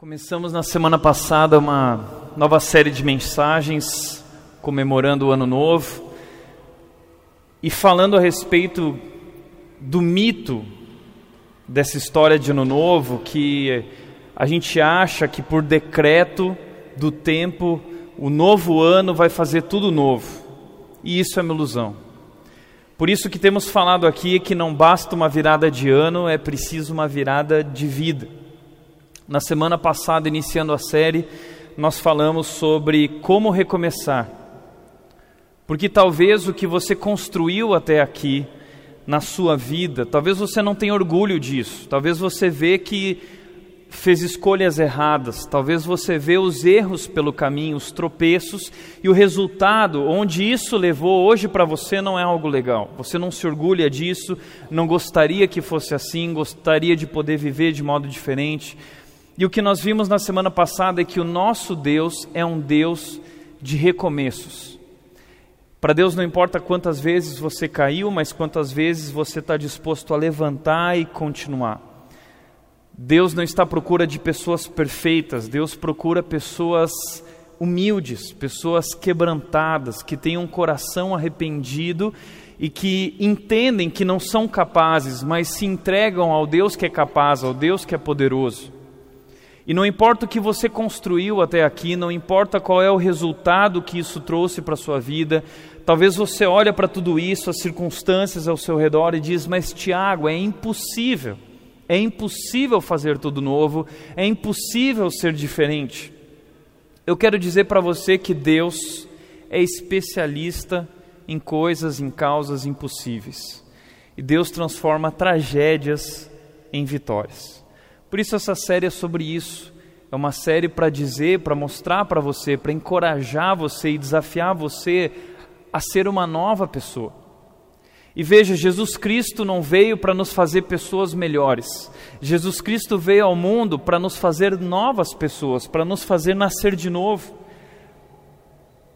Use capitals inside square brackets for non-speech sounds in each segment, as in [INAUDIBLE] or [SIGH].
Começamos na semana passada uma nova série de mensagens comemorando o Ano Novo e falando a respeito do mito dessa história de Ano Novo que a gente acha que por decreto do tempo o novo ano vai fazer tudo novo. E isso é uma ilusão. Por isso que temos falado aqui que não basta uma virada de ano, é preciso uma virada de vida. Na semana passada, iniciando a série, nós falamos sobre como recomeçar. Porque talvez o que você construiu até aqui na sua vida, talvez você não tenha orgulho disso. Talvez você vê que fez escolhas erradas, talvez você vê os erros pelo caminho, os tropeços e o resultado, onde isso levou hoje para você não é algo legal. Você não se orgulha disso, não gostaria que fosse assim, gostaria de poder viver de modo diferente. E o que nós vimos na semana passada é que o nosso Deus é um Deus de recomeços. Para Deus não importa quantas vezes você caiu, mas quantas vezes você está disposto a levantar e continuar. Deus não está à procura de pessoas perfeitas, Deus procura pessoas humildes, pessoas quebrantadas, que têm um coração arrependido e que entendem que não são capazes, mas se entregam ao Deus que é capaz, ao Deus que é poderoso. E não importa o que você construiu até aqui, não importa qual é o resultado que isso trouxe para a sua vida, talvez você olhe para tudo isso, as circunstâncias ao seu redor e diz: "Mas Tiago, é impossível. É impossível fazer tudo novo, é impossível ser diferente". Eu quero dizer para você que Deus é especialista em coisas, em causas impossíveis. E Deus transforma tragédias em vitórias. Por isso essa série é sobre isso. É uma série para dizer, para mostrar para você, para encorajar você e desafiar você a ser uma nova pessoa. E veja, Jesus Cristo não veio para nos fazer pessoas melhores. Jesus Cristo veio ao mundo para nos fazer novas pessoas, para nos fazer nascer de novo.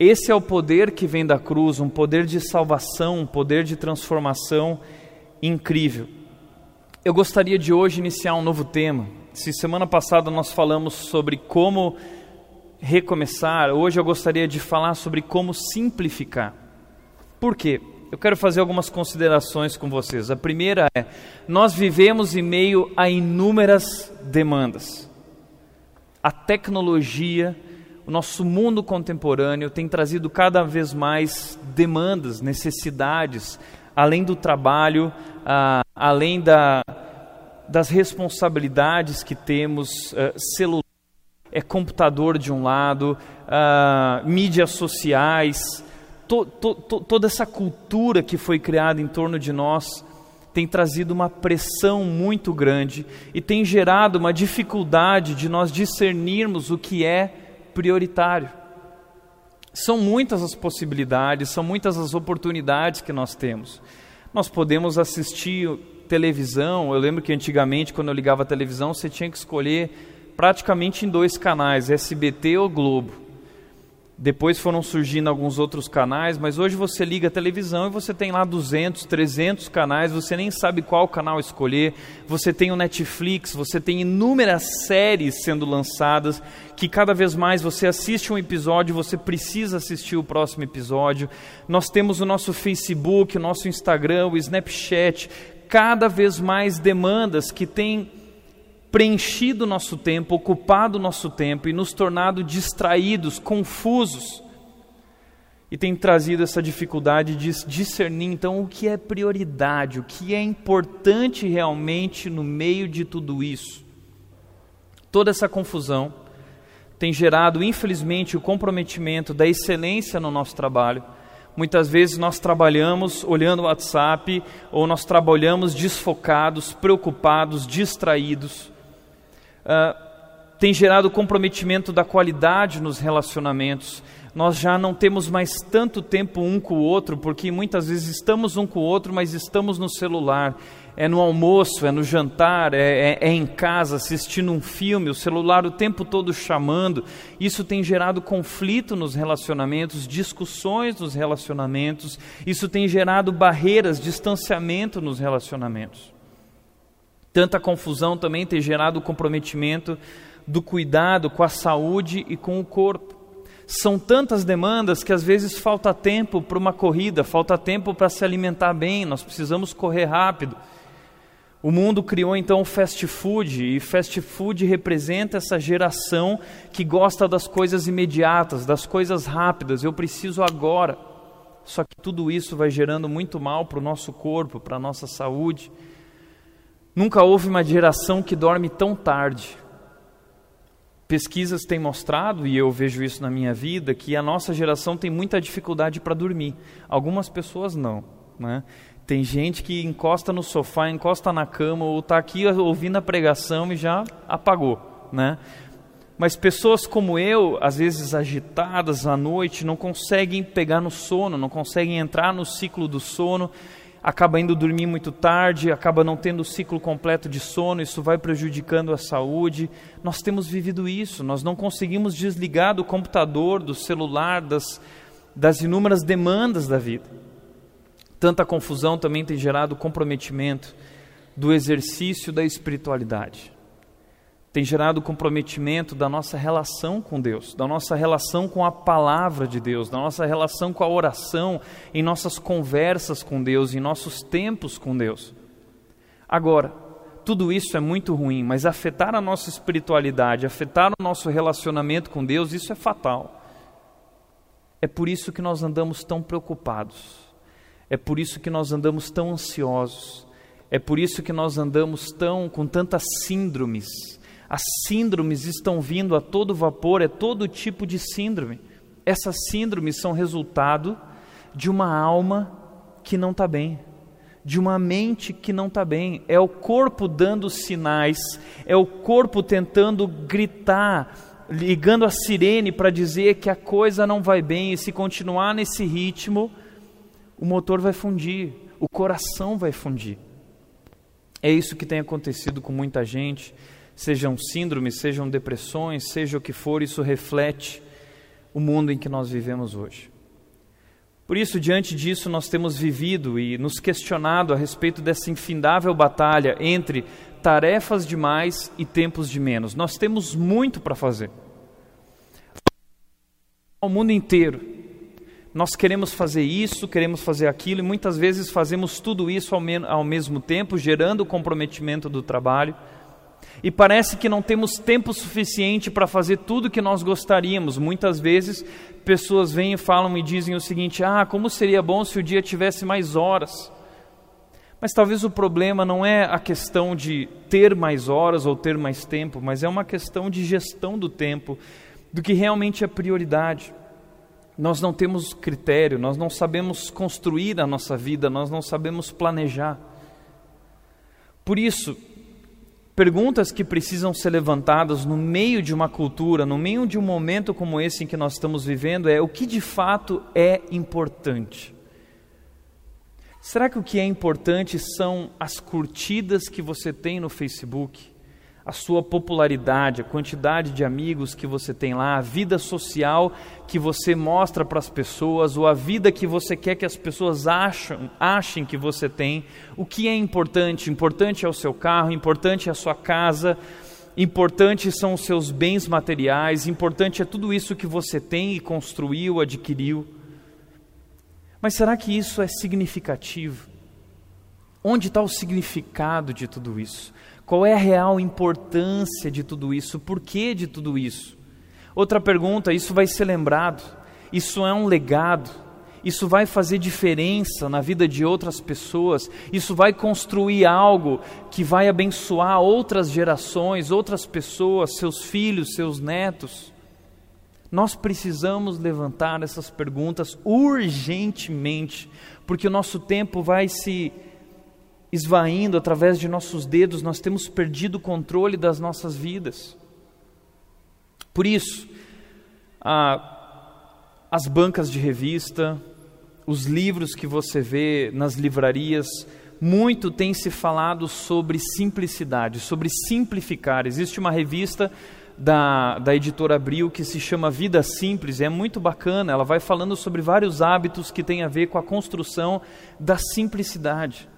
Esse é o poder que vem da cruz, um poder de salvação, um poder de transformação incrível. Eu gostaria de hoje iniciar um novo tema. Se semana passada nós falamos sobre como recomeçar, hoje eu gostaria de falar sobre como simplificar. Por quê? Eu quero fazer algumas considerações com vocês. A primeira é: nós vivemos em meio a inúmeras demandas. A tecnologia, o nosso mundo contemporâneo tem trazido cada vez mais demandas, necessidades, além do trabalho, ah, além da, das responsabilidades que temos, uh, celular, é computador de um lado, uh, mídias sociais, to, to, to, toda essa cultura que foi criada em torno de nós tem trazido uma pressão muito grande e tem gerado uma dificuldade de nós discernirmos o que é prioritário. São muitas as possibilidades, são muitas as oportunidades que nós temos. Nós podemos assistir televisão. Eu lembro que antigamente, quando eu ligava a televisão, você tinha que escolher praticamente em dois canais, SBT ou Globo. Depois foram surgindo alguns outros canais, mas hoje você liga a televisão e você tem lá 200, 300 canais, você nem sabe qual canal escolher. Você tem o Netflix, você tem inúmeras séries sendo lançadas que cada vez mais você assiste um episódio, você precisa assistir o próximo episódio. Nós temos o nosso Facebook, o nosso Instagram, o Snapchat, cada vez mais demandas que têm preenchido nosso tempo, ocupado nosso tempo e nos tornado distraídos, confusos. E tem trazido essa dificuldade de discernir então o que é prioridade, o que é importante realmente no meio de tudo isso. Toda essa confusão tem gerado, infelizmente, o comprometimento da excelência no nosso trabalho Muitas vezes nós trabalhamos olhando o WhatsApp ou nós trabalhamos desfocados, preocupados, distraídos. Uh, tem gerado comprometimento da qualidade nos relacionamentos. Nós já não temos mais tanto tempo um com o outro, porque muitas vezes estamos um com o outro, mas estamos no celular é no almoço, é no jantar, é, é, é, em casa assistindo um filme, o celular o tempo todo chamando. Isso tem gerado conflito nos relacionamentos, discussões nos relacionamentos, isso tem gerado barreiras, distanciamento nos relacionamentos. Tanta confusão também tem gerado comprometimento do cuidado com a saúde e com o corpo. São tantas demandas que às vezes falta tempo para uma corrida, falta tempo para se alimentar bem, nós precisamos correr rápido. O mundo criou então o fast food, e fast food representa essa geração que gosta das coisas imediatas, das coisas rápidas. Eu preciso agora. Só que tudo isso vai gerando muito mal para o nosso corpo, para a nossa saúde. Nunca houve uma geração que dorme tão tarde. Pesquisas têm mostrado, e eu vejo isso na minha vida, que a nossa geração tem muita dificuldade para dormir. Algumas pessoas não. Né? Tem gente que encosta no sofá, encosta na cama ou está aqui ouvindo a pregação e já apagou, né? Mas pessoas como eu, às vezes agitadas à noite, não conseguem pegar no sono, não conseguem entrar no ciclo do sono, acaba indo dormir muito tarde, acaba não tendo o ciclo completo de sono, isso vai prejudicando a saúde. Nós temos vivido isso, nós não conseguimos desligar do computador, do celular, das, das inúmeras demandas da vida. Tanta confusão também tem gerado comprometimento do exercício da espiritualidade. Tem gerado comprometimento da nossa relação com Deus, da nossa relação com a palavra de Deus, da nossa relação com a oração, em nossas conversas com Deus, em nossos tempos com Deus. Agora, tudo isso é muito ruim, mas afetar a nossa espiritualidade, afetar o nosso relacionamento com Deus, isso é fatal. É por isso que nós andamos tão preocupados é por isso que nós andamos tão ansiosos. É por isso que nós andamos tão com tantas síndromes. As síndromes estão vindo a todo vapor, é todo tipo de síndrome. Essas síndromes são resultado de uma alma que não está bem, de uma mente que não está bem. É o corpo dando sinais, é o corpo tentando gritar, ligando a sirene para dizer que a coisa não vai bem e se continuar nesse ritmo o motor vai fundir, o coração vai fundir. É isso que tem acontecido com muita gente, sejam síndromes, sejam depressões, seja o que for, isso reflete o mundo em que nós vivemos hoje. Por isso, diante disso, nós temos vivido e nos questionado a respeito dessa infindável batalha entre tarefas demais e tempos de menos. Nós temos muito para fazer. Ao mundo inteiro, nós queremos fazer isso, queremos fazer aquilo, e muitas vezes fazemos tudo isso ao, ao mesmo tempo, gerando o comprometimento do trabalho. E parece que não temos tempo suficiente para fazer tudo que nós gostaríamos. Muitas vezes pessoas vêm e falam e dizem o seguinte: ah, como seria bom se o dia tivesse mais horas. Mas talvez o problema não é a questão de ter mais horas ou ter mais tempo, mas é uma questão de gestão do tempo, do que realmente é prioridade. Nós não temos critério, nós não sabemos construir a nossa vida, nós não sabemos planejar. Por isso, perguntas que precisam ser levantadas no meio de uma cultura, no meio de um momento como esse em que nós estamos vivendo, é o que de fato é importante. Será que o que é importante são as curtidas que você tem no Facebook? A sua popularidade, a quantidade de amigos que você tem lá, a vida social que você mostra para as pessoas, ou a vida que você quer que as pessoas acham, achem que você tem. O que é importante? Importante é o seu carro, importante é a sua casa, importante são os seus bens materiais, importante é tudo isso que você tem e construiu, adquiriu. Mas será que isso é significativo? Onde está o significado de tudo isso? Qual é a real importância de tudo isso? Por que de tudo isso? Outra pergunta: isso vai ser lembrado? Isso é um legado? Isso vai fazer diferença na vida de outras pessoas? Isso vai construir algo que vai abençoar outras gerações, outras pessoas, seus filhos, seus netos? Nós precisamos levantar essas perguntas urgentemente, porque o nosso tempo vai se esvaindo através de nossos dedos, nós temos perdido o controle das nossas vidas. Por isso, a, as bancas de revista, os livros que você vê nas livrarias, muito tem se falado sobre simplicidade, sobre simplificar. Existe uma revista da, da editora Abril que se chama Vida Simples, é muito bacana, ela vai falando sobre vários hábitos que têm a ver com a construção da simplicidade.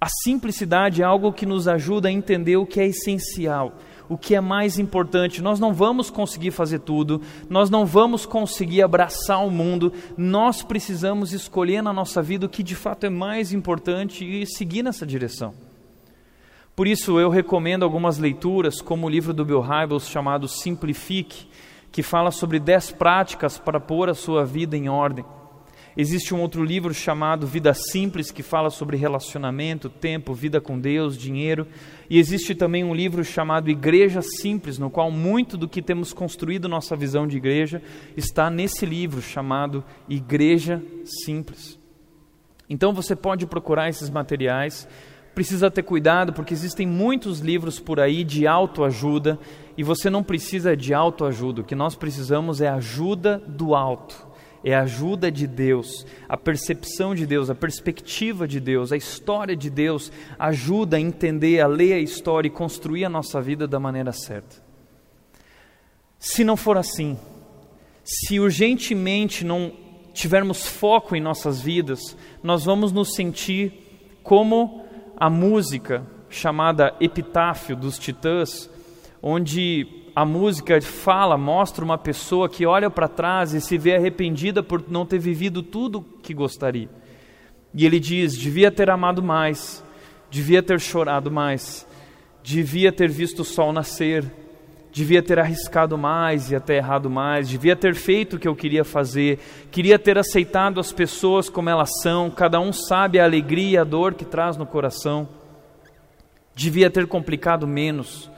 A simplicidade é algo que nos ajuda a entender o que é essencial, o que é mais importante. Nós não vamos conseguir fazer tudo, nós não vamos conseguir abraçar o mundo, nós precisamos escolher na nossa vida o que de fato é mais importante e seguir nessa direção. Por isso eu recomendo algumas leituras, como o livro do Bill Hybels chamado Simplifique, que fala sobre 10 práticas para pôr a sua vida em ordem. Existe um outro livro chamado Vida Simples, que fala sobre relacionamento, tempo, vida com Deus, dinheiro. E existe também um livro chamado Igreja Simples, no qual muito do que temos construído nossa visão de igreja está nesse livro chamado Igreja Simples. Então você pode procurar esses materiais. Precisa ter cuidado porque existem muitos livros por aí de autoajuda e você não precisa de autoajuda. O que nós precisamos é ajuda do alto é a ajuda de Deus, a percepção de Deus, a perspectiva de Deus, a história de Deus ajuda a entender, a ler a história e construir a nossa vida da maneira certa. Se não for assim, se urgentemente não tivermos foco em nossas vidas, nós vamos nos sentir como a música chamada Epitáfio dos Titãs, onde a música fala, mostra uma pessoa que olha para trás e se vê arrependida por não ter vivido tudo que gostaria. E ele diz: devia ter amado mais, devia ter chorado mais, devia ter visto o sol nascer, devia ter arriscado mais e até errado mais, devia ter feito o que eu queria fazer, queria ter aceitado as pessoas como elas são, cada um sabe a alegria e a dor que traz no coração, devia ter complicado menos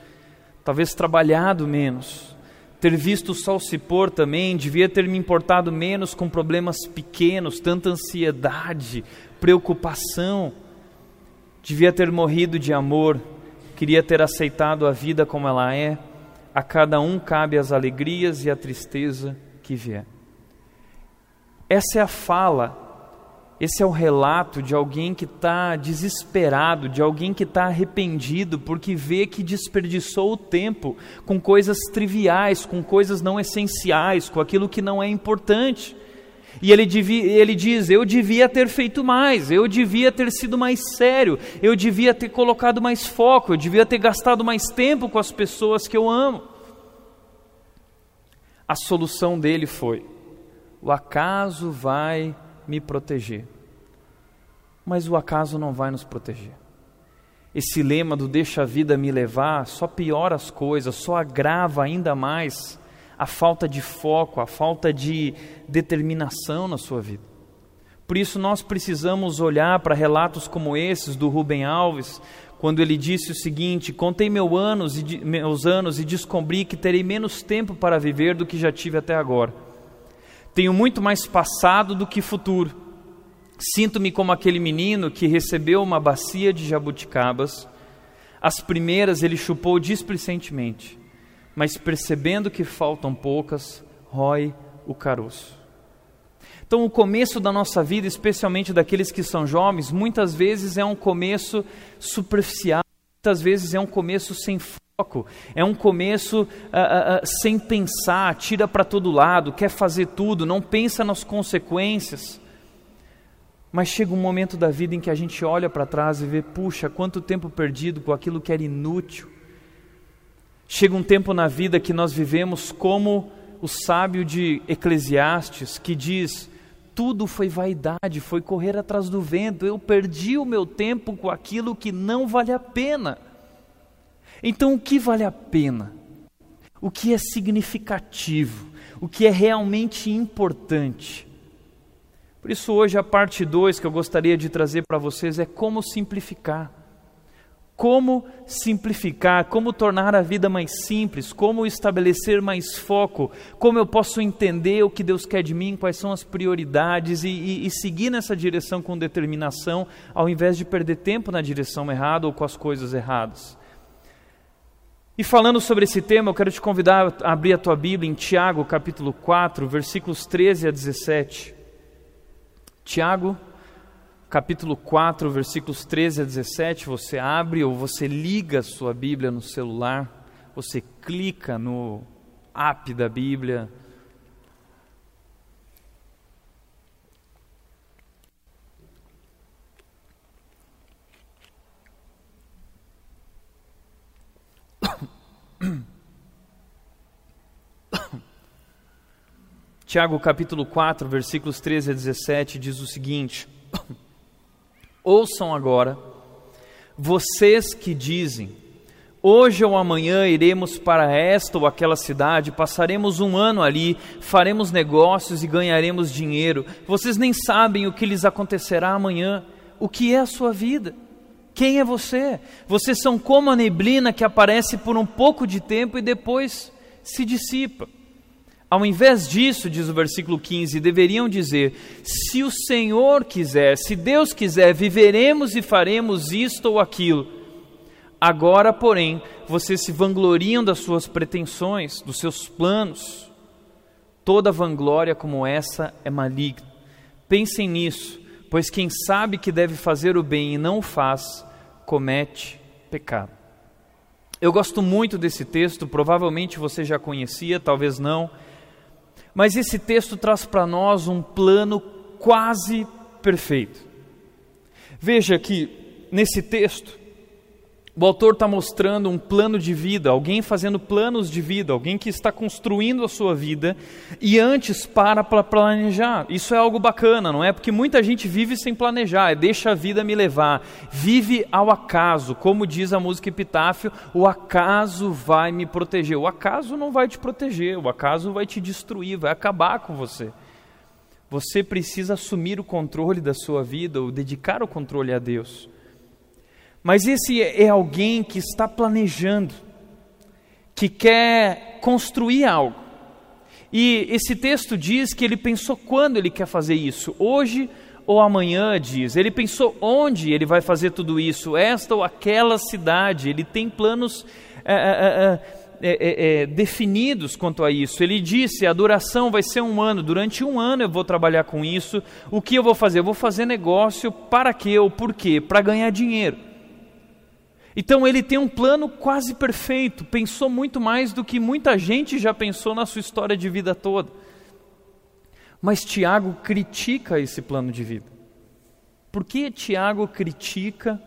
talvez trabalhado menos, ter visto o sol se pôr também, devia ter me importado menos com problemas pequenos, tanta ansiedade, preocupação, devia ter morrido de amor, queria ter aceitado a vida como ela é, a cada um cabe as alegrias e a tristeza que vier. Essa é a fala esse é o relato de alguém que está desesperado, de alguém que está arrependido porque vê que desperdiçou o tempo com coisas triviais, com coisas não essenciais, com aquilo que não é importante. E ele, ele diz: Eu devia ter feito mais, eu devia ter sido mais sério, eu devia ter colocado mais foco, eu devia ter gastado mais tempo com as pessoas que eu amo. A solução dele foi: o acaso vai me proteger. Mas o acaso não vai nos proteger. Esse lema do deixa a vida me levar só piora as coisas, só agrava ainda mais a falta de foco, a falta de determinação na sua vida. Por isso nós precisamos olhar para relatos como esses do Rubem Alves, quando ele disse o seguinte: Contei anos, e, meus anos e descobri que terei menos tempo para viver do que já tive até agora. Tenho muito mais passado do que futuro. Sinto-me como aquele menino que recebeu uma bacia de jabuticabas. As primeiras ele chupou displicentemente, mas percebendo que faltam poucas, rói o caroço. Então, o começo da nossa vida, especialmente daqueles que são jovens, muitas vezes é um começo superficial, muitas vezes é um começo sem foco, é um começo uh, uh, uh, sem pensar, tira para todo lado, quer fazer tudo, não pensa nas consequências. Mas chega um momento da vida em que a gente olha para trás e vê, puxa, quanto tempo perdido com aquilo que era inútil. Chega um tempo na vida que nós vivemos como o sábio de Eclesiastes, que diz: tudo foi vaidade, foi correr atrás do vento, eu perdi o meu tempo com aquilo que não vale a pena. Então, o que vale a pena? O que é significativo? O que é realmente importante? Por isso, hoje, a parte 2 que eu gostaria de trazer para vocês é como simplificar. Como simplificar, como tornar a vida mais simples, como estabelecer mais foco, como eu posso entender o que Deus quer de mim, quais são as prioridades e, e, e seguir nessa direção com determinação, ao invés de perder tempo na direção errada ou com as coisas erradas. E falando sobre esse tema, eu quero te convidar a abrir a tua Bíblia em Tiago, capítulo 4, versículos 13 a 17. Tiago, capítulo 4, versículos 13 a 17, você abre ou você liga a sua Bíblia no celular, você clica no app da Bíblia, [COUGHS] Tiago capítulo 4, versículos 13 a 17 diz o seguinte: [COUGHS] Ouçam agora, vocês que dizem, hoje ou amanhã iremos para esta ou aquela cidade, passaremos um ano ali, faremos negócios e ganharemos dinheiro. Vocês nem sabem o que lhes acontecerá amanhã. O que é a sua vida? Quem é você? Vocês são como a neblina que aparece por um pouco de tempo e depois se dissipa. Ao invés disso, diz o versículo 15, deveriam dizer: se o Senhor quiser, se Deus quiser, viveremos e faremos isto ou aquilo. Agora, porém, vocês se vangloriam das suas pretensões, dos seus planos. Toda vanglória como essa é maligna. Pensem nisso, pois quem sabe que deve fazer o bem e não o faz, comete pecado. Eu gosto muito desse texto, provavelmente você já conhecia, talvez não. Mas esse texto traz para nós um plano quase perfeito. Veja que nesse texto, o autor está mostrando um plano de vida, alguém fazendo planos de vida, alguém que está construindo a sua vida e antes para para planejar. Isso é algo bacana, não é? Porque muita gente vive sem planejar, é deixa a vida me levar, vive ao acaso. Como diz a música Epitáfio, o acaso vai me proteger. O acaso não vai te proteger, o acaso vai te destruir, vai acabar com você. Você precisa assumir o controle da sua vida ou dedicar o controle a Deus. Mas esse é alguém que está planejando, que quer construir algo. E esse texto diz que ele pensou quando ele quer fazer isso, hoje ou amanhã, diz. Ele pensou onde ele vai fazer tudo isso, esta ou aquela cidade. Ele tem planos é é é, é, é, é, definidos quanto a isso. Ele disse: a duração vai ser um ano. Durante um ano eu vou trabalhar com isso. O que eu vou fazer? Eu vou fazer negócio para quê ou por quê? Para ganhar dinheiro. Então ele tem um plano quase perfeito, pensou muito mais do que muita gente já pensou na sua história de vida toda. Mas Tiago critica esse plano de vida. Por que Tiago critica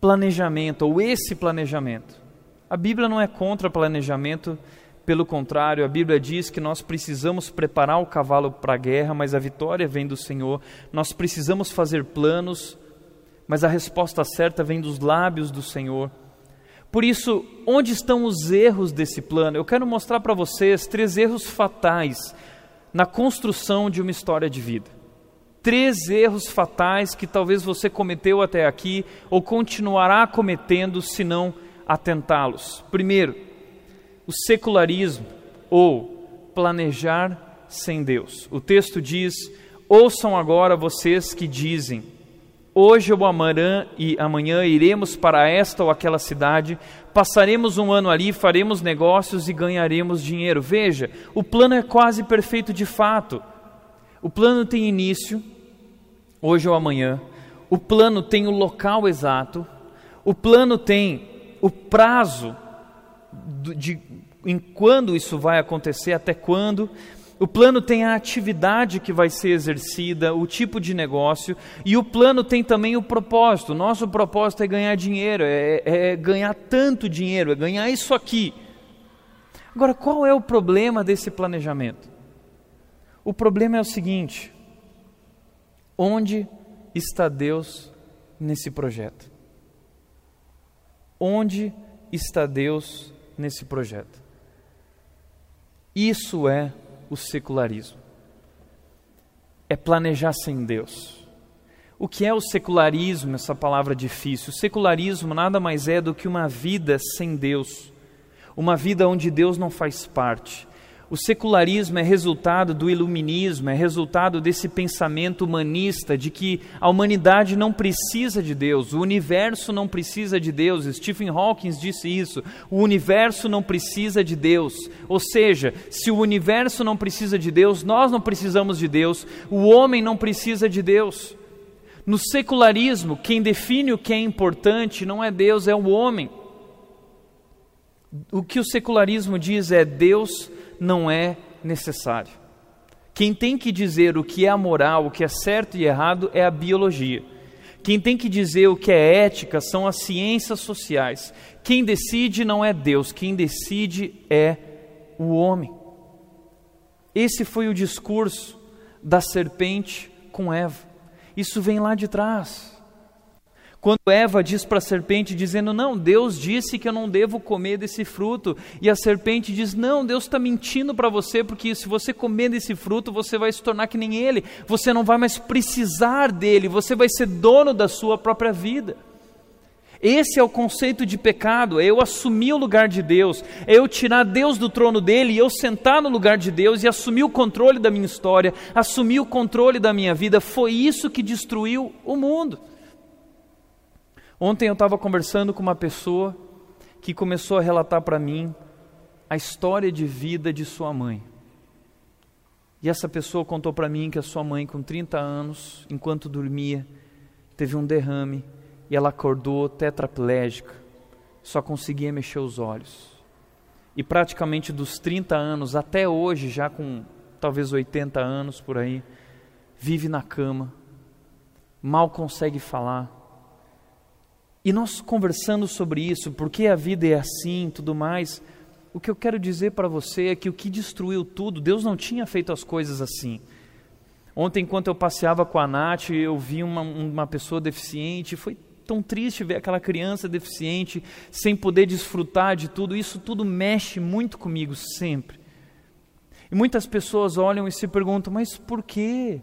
planejamento ou esse planejamento? A Bíblia não é contra planejamento, pelo contrário, a Bíblia diz que nós precisamos preparar o cavalo para a guerra, mas a vitória vem do Senhor. Nós precisamos fazer planos mas a resposta certa vem dos lábios do Senhor. Por isso, onde estão os erros desse plano? Eu quero mostrar para vocês três erros fatais na construção de uma história de vida. Três erros fatais que talvez você cometeu até aqui ou continuará cometendo se não atentá-los. Primeiro, o secularismo ou planejar sem Deus. O texto diz: Ouçam agora vocês que dizem Hoje ou amanhã, e amanhã iremos para esta ou aquela cidade, passaremos um ano ali, faremos negócios e ganharemos dinheiro. Veja, o plano é quase perfeito de fato. O plano tem início, hoje ou amanhã, o plano tem o local exato, o plano tem o prazo de em quando isso vai acontecer, até quando, o plano tem a atividade que vai ser exercida, o tipo de negócio, e o plano tem também o propósito. Nosso propósito é ganhar dinheiro, é, é ganhar tanto dinheiro, é ganhar isso aqui. Agora, qual é o problema desse planejamento? O problema é o seguinte: onde está Deus nesse projeto? Onde está Deus nesse projeto? Isso é o secularismo. É planejar sem Deus. O que é o secularismo, essa palavra difícil? O secularismo nada mais é do que uma vida sem Deus, uma vida onde Deus não faz parte, o secularismo é resultado do iluminismo, é resultado desse pensamento humanista de que a humanidade não precisa de Deus, o universo não precisa de Deus. Stephen Hawking disse isso: o universo não precisa de Deus. Ou seja, se o universo não precisa de Deus, nós não precisamos de Deus, o homem não precisa de Deus. No secularismo, quem define o que é importante não é Deus, é o homem. O que o secularismo diz é Deus não é necessário. Quem tem que dizer o que é moral, o que é certo e errado é a biologia. Quem tem que dizer o que é ética são as ciências sociais. Quem decide não é Deus, quem decide é o homem. Esse foi o discurso da serpente com Eva. Isso vem lá de trás. Quando Eva diz para a serpente, dizendo: Não, Deus disse que eu não devo comer desse fruto. E a serpente diz: Não, Deus está mentindo para você, porque se você comer desse fruto, você vai se tornar que nem ele. Você não vai mais precisar dele, você vai ser dono da sua própria vida. Esse é o conceito de pecado, é eu assumir o lugar de Deus, é eu tirar Deus do trono dele e eu sentar no lugar de Deus e assumir o controle da minha história, assumir o controle da minha vida. Foi isso que destruiu o mundo. Ontem eu estava conversando com uma pessoa que começou a relatar para mim a história de vida de sua mãe. E essa pessoa contou para mim que a sua mãe, com 30 anos, enquanto dormia, teve um derrame e ela acordou tetraplégica, só conseguia mexer os olhos. E praticamente dos 30 anos até hoje, já com talvez 80 anos por aí, vive na cama, mal consegue falar, e nós conversando sobre isso, porque a vida é assim, tudo mais, o que eu quero dizer para você é que o que destruiu tudo, Deus não tinha feito as coisas assim. Ontem, enquanto eu passeava com a Nath, eu vi uma, uma pessoa deficiente, foi tão triste ver aquela criança deficiente sem poder desfrutar de tudo. Isso tudo mexe muito comigo sempre. E muitas pessoas olham e se perguntam: mas por quê?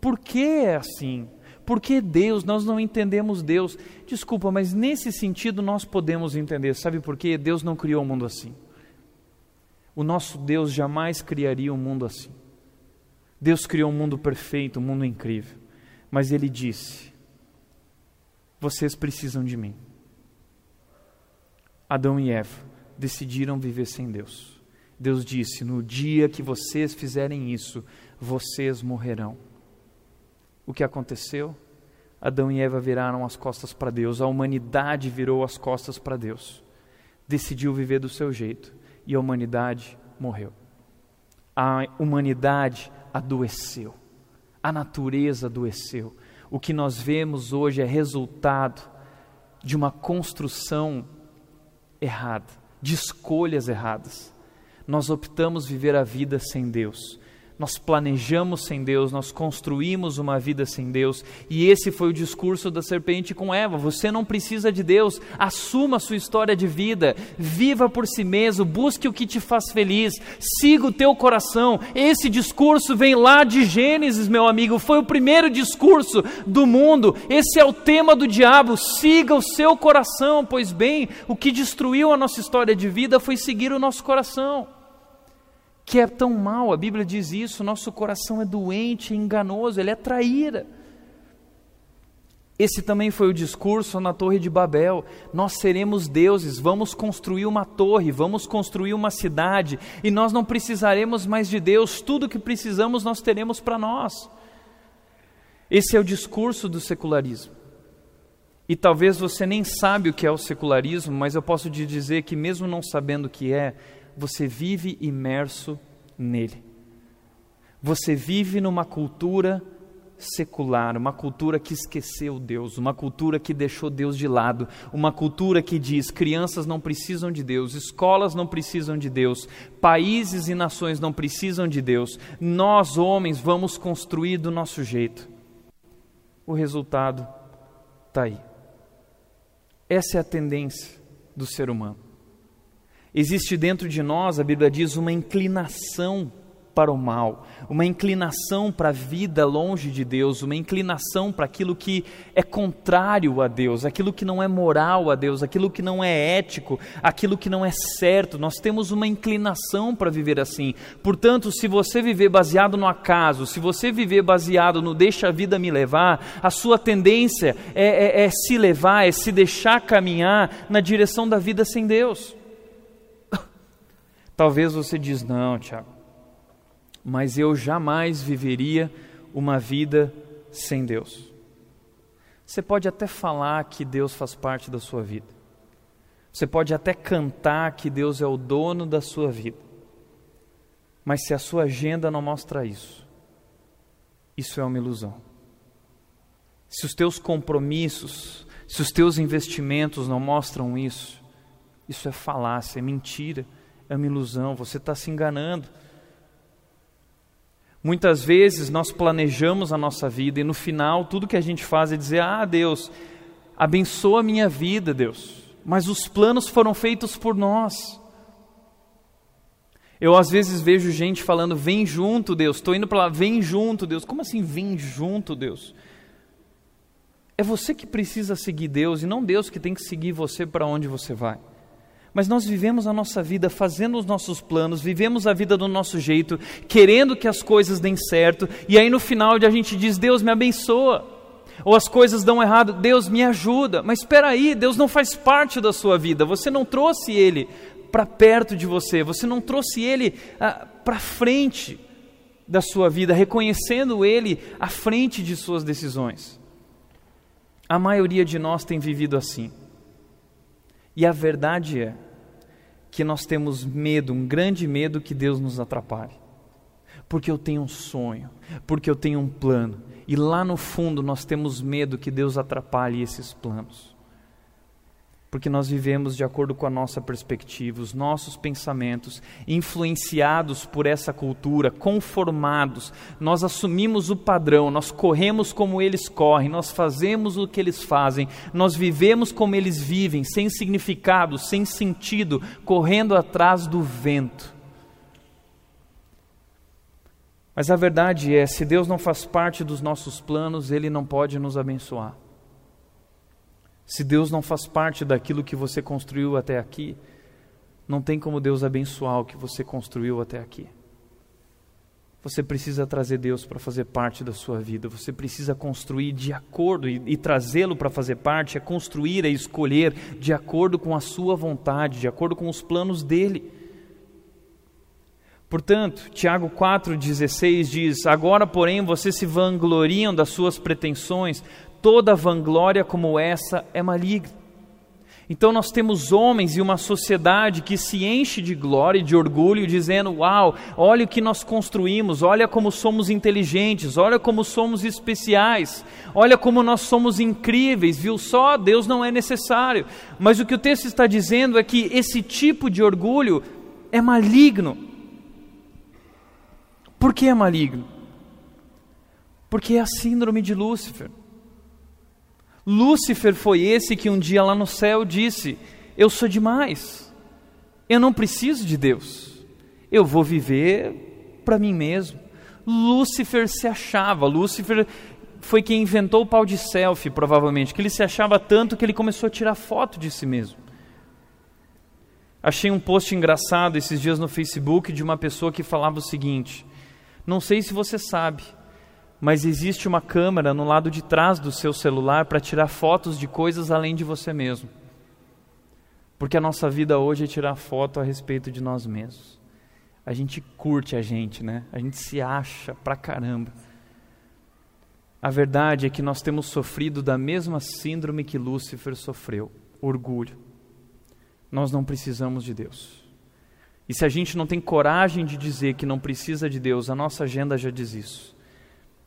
Por que é assim? Porque Deus, nós não entendemos Deus. Desculpa, mas nesse sentido nós podemos entender. Sabe por quê? Deus não criou o um mundo assim. O nosso Deus jamais criaria um mundo assim. Deus criou um mundo perfeito, um mundo incrível. Mas Ele disse: Vocês precisam de mim. Adão e Eva decidiram viver sem Deus. Deus disse: No dia que vocês fizerem isso, vocês morrerão o que aconteceu? Adão e Eva viraram as costas para Deus, a humanidade virou as costas para Deus, decidiu viver do seu jeito e a humanidade morreu. A humanidade adoeceu, a natureza adoeceu. O que nós vemos hoje é resultado de uma construção errada, de escolhas erradas. Nós optamos viver a vida sem Deus nós planejamos sem Deus, nós construímos uma vida sem Deus, e esse foi o discurso da serpente com Eva. Você não precisa de Deus, assuma a sua história de vida, viva por si mesmo, busque o que te faz feliz, siga o teu coração. Esse discurso vem lá de Gênesis, meu amigo, foi o primeiro discurso do mundo. Esse é o tema do diabo, siga o seu coração, pois bem, o que destruiu a nossa história de vida foi seguir o nosso coração que é tão mal, a Bíblia diz isso, nosso coração é doente, é enganoso, ele é traíra. Esse também foi o discurso na Torre de Babel. Nós seremos deuses, vamos construir uma torre, vamos construir uma cidade, e nós não precisaremos mais de Deus, tudo que precisamos nós teremos para nós. Esse é o discurso do secularismo. E talvez você nem sabe o que é o secularismo, mas eu posso te dizer que, mesmo não sabendo o que é, você vive imerso nele. Você vive numa cultura secular, uma cultura que esqueceu Deus, uma cultura que deixou Deus de lado, uma cultura que diz: crianças não precisam de Deus, escolas não precisam de Deus, países e nações não precisam de Deus, nós, homens, vamos construir do nosso jeito. O resultado está aí. Essa é a tendência do ser humano. Existe dentro de nós, a Bíblia diz, uma inclinação para o mal, uma inclinação para a vida longe de Deus, uma inclinação para aquilo que é contrário a Deus, aquilo que não é moral a Deus, aquilo que não é ético, aquilo que não é certo. Nós temos uma inclinação para viver assim. Portanto, se você viver baseado no acaso, se você viver baseado no deixa a vida me levar, a sua tendência é, é, é se levar, é se deixar caminhar na direção da vida sem Deus. Talvez você diz: "Não, Tiago, mas eu jamais viveria uma vida sem Deus". Você pode até falar que Deus faz parte da sua vida. Você pode até cantar que Deus é o dono da sua vida. Mas se a sua agenda não mostra isso, isso é uma ilusão. Se os teus compromissos, se os teus investimentos não mostram isso, isso é falácia, é mentira é uma ilusão, você está se enganando. Muitas vezes nós planejamos a nossa vida e no final tudo que a gente faz é dizer: Ah, Deus, abençoa a minha vida, Deus. Mas os planos foram feitos por nós. Eu às vezes vejo gente falando: Vem junto, Deus. Estou indo para lá, vem junto, Deus. Como assim, vem junto, Deus? É você que precisa seguir Deus e não Deus que tem que seguir você para onde você vai. Mas nós vivemos a nossa vida fazendo os nossos planos, vivemos a vida do nosso jeito, querendo que as coisas deem certo, e aí no final a gente diz: Deus me abençoa. Ou as coisas dão errado, Deus me ajuda. Mas espera aí, Deus não faz parte da sua vida. Você não trouxe Ele para perto de você, você não trouxe Ele ah, para frente da sua vida, reconhecendo Ele à frente de suas decisões. A maioria de nós tem vivido assim. E a verdade é que nós temos medo, um grande medo que Deus nos atrapalhe. Porque eu tenho um sonho, porque eu tenho um plano, e lá no fundo nós temos medo que Deus atrapalhe esses planos porque nós vivemos de acordo com a nossa perspectiva, os nossos pensamentos, influenciados por essa cultura, conformados, nós assumimos o padrão, nós corremos como eles correm, nós fazemos o que eles fazem, nós vivemos como eles vivem, sem significado, sem sentido, correndo atrás do vento. Mas a verdade é: se Deus não faz parte dos nossos planos, Ele não pode nos abençoar. Se Deus não faz parte daquilo que você construiu até aqui, não tem como Deus abençoar o que você construiu até aqui. Você precisa trazer Deus para fazer parte da sua vida. Você precisa construir de acordo e, e trazê-lo para fazer parte, é construir, é escolher de acordo com a sua vontade, de acordo com os planos dele. Portanto, Tiago 4,16 diz: Agora, porém, vocês se vangloriam das suas pretensões, toda vanglória como essa é maligna. Então nós temos homens e uma sociedade que se enche de glória e de orgulho, dizendo: Uau, olha o que nós construímos, olha como somos inteligentes, olha como somos especiais, olha como nós somos incríveis, viu só? Deus não é necessário. Mas o que o texto está dizendo é que esse tipo de orgulho é maligno. Por que é maligno? Porque é a síndrome de Lúcifer. Lúcifer foi esse que um dia lá no céu disse: Eu sou demais, eu não preciso de Deus, eu vou viver para mim mesmo. Lúcifer se achava, Lúcifer foi quem inventou o pau de selfie, provavelmente, que ele se achava tanto que ele começou a tirar foto de si mesmo. Achei um post engraçado esses dias no Facebook de uma pessoa que falava o seguinte: Não sei se você sabe, mas existe uma câmera no lado de trás do seu celular para tirar fotos de coisas além de você mesmo. Porque a nossa vida hoje é tirar foto a respeito de nós mesmos. A gente curte a gente, né? A gente se acha pra caramba. A verdade é que nós temos sofrido da mesma síndrome que Lúcifer sofreu orgulho. Nós não precisamos de Deus. E se a gente não tem coragem de dizer que não precisa de Deus, a nossa agenda já diz isso.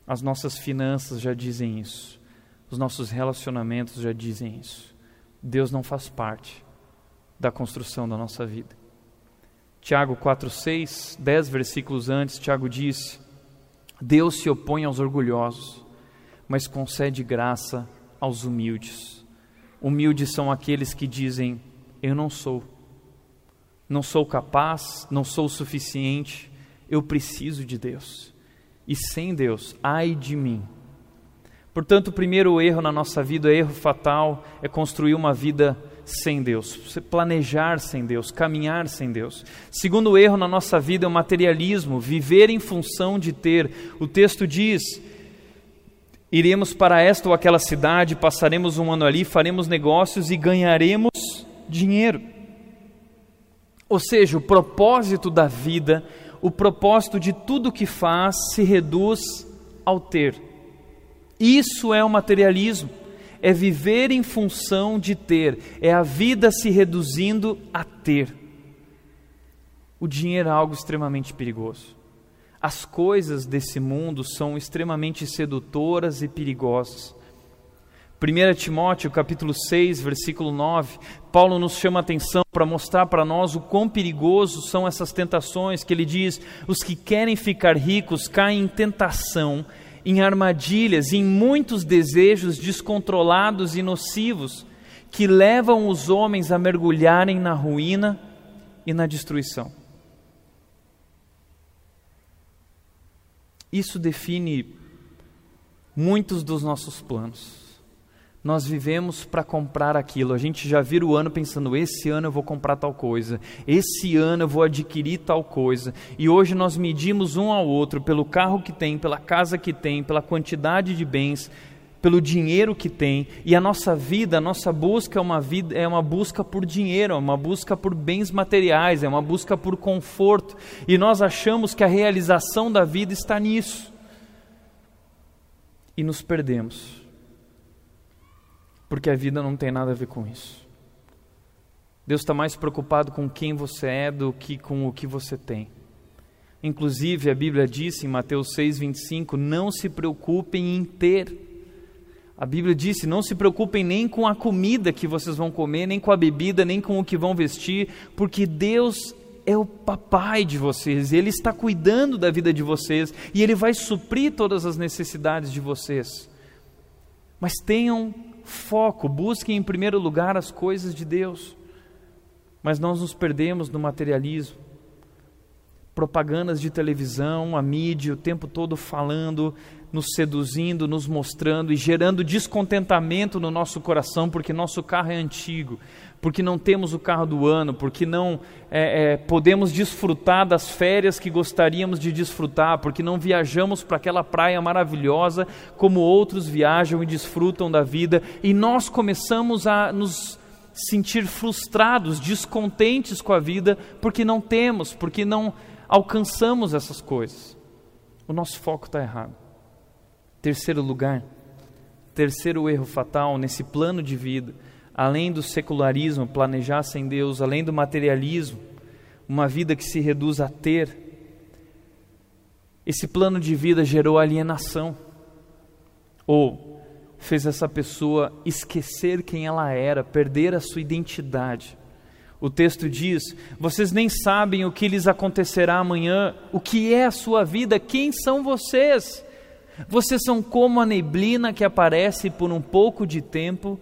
As nossas finanças já dizem isso. Os nossos relacionamentos já dizem isso. Deus não faz parte da construção da nossa vida. Tiago 4:6, 10 versículos antes, Tiago disse: Deus se opõe aos orgulhosos, mas concede graça aos humildes. Humildes são aqueles que dizem: Eu não sou, não sou capaz, não sou o suficiente, eu preciso de Deus e sem Deus, ai de mim. Portanto, o primeiro erro na nossa vida, erro fatal, é construir uma vida sem Deus, planejar sem Deus, caminhar sem Deus. Segundo erro na nossa vida é o materialismo, viver em função de ter. O texto diz: iremos para esta ou aquela cidade, passaremos um ano ali, faremos negócios e ganharemos dinheiro. Ou seja, o propósito da vida o propósito de tudo que faz se reduz ao ter. Isso é o materialismo, é viver em função de ter, é a vida se reduzindo a ter. O dinheiro é algo extremamente perigoso. As coisas desse mundo são extremamente sedutoras e perigosas. 1 Timóteo capítulo 6, versículo 9, Paulo nos chama a atenção para mostrar para nós o quão perigosos são essas tentações, que ele diz: os que querem ficar ricos caem em tentação, em armadilhas, em muitos desejos descontrolados e nocivos, que levam os homens a mergulharem na ruína e na destruição. Isso define muitos dos nossos planos nós vivemos para comprar aquilo. A gente já vira o ano pensando: esse ano eu vou comprar tal coisa, esse ano eu vou adquirir tal coisa. E hoje nós medimos um ao outro pelo carro que tem, pela casa que tem, pela quantidade de bens, pelo dinheiro que tem. E a nossa vida, a nossa busca é uma vida, é uma busca por dinheiro, é uma busca por bens materiais, é uma busca por conforto. E nós achamos que a realização da vida está nisso. E nos perdemos porque a vida não tem nada a ver com isso. Deus está mais preocupado com quem você é do que com o que você tem. Inclusive, a Bíblia disse em Mateus 6,25: não se preocupem em ter. A Bíblia disse: não se preocupem nem com a comida que vocês vão comer, nem com a bebida, nem com o que vão vestir, porque Deus é o papai de vocês, Ele está cuidando da vida de vocês e Ele vai suprir todas as necessidades de vocês. Mas tenham foco, busquem em primeiro lugar as coisas de Deus. Mas nós nos perdemos no materialismo. Propagandas de televisão, a mídia o tempo todo falando, nos seduzindo, nos mostrando e gerando descontentamento no nosso coração, porque nosso carro é antigo, porque não temos o carro do ano, porque não é, é, podemos desfrutar das férias que gostaríamos de desfrutar, porque não viajamos para aquela praia maravilhosa como outros viajam e desfrutam da vida, e nós começamos a nos sentir frustrados, descontentes com a vida, porque não temos, porque não alcançamos essas coisas. O nosso foco está errado. Terceiro lugar, terceiro erro fatal nesse plano de vida além do secularismo, planejar sem Deus, além do materialismo, uma vida que se reduz a ter, esse plano de vida gerou alienação, ou fez essa pessoa esquecer quem ela era, perder a sua identidade. O texto diz: vocês nem sabem o que lhes acontecerá amanhã, o que é a sua vida, quem são vocês? Vocês são como a neblina que aparece por um pouco de tempo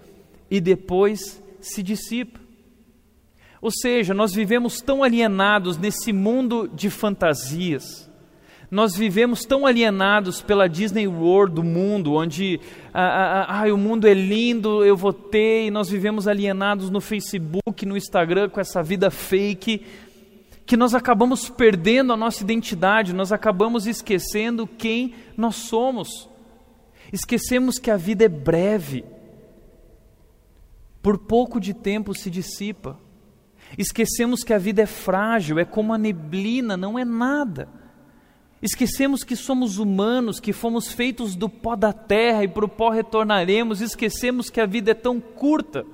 e depois se dissipa. Ou seja, nós vivemos tão alienados nesse mundo de fantasias, nós vivemos tão alienados pela Disney World do mundo, onde ah, ah, ah, o mundo é lindo, eu votei, nós vivemos alienados no Facebook, no Instagram, com essa vida fake, que nós acabamos perdendo a nossa identidade, nós acabamos esquecendo quem nós somos, esquecemos que a vida é breve, por pouco de tempo se dissipa. Esquecemos que a vida é frágil, é como a neblina, não é nada. Esquecemos que somos humanos, que fomos feitos do pó da terra e para o pó retornaremos. Esquecemos que a vida é tão curta.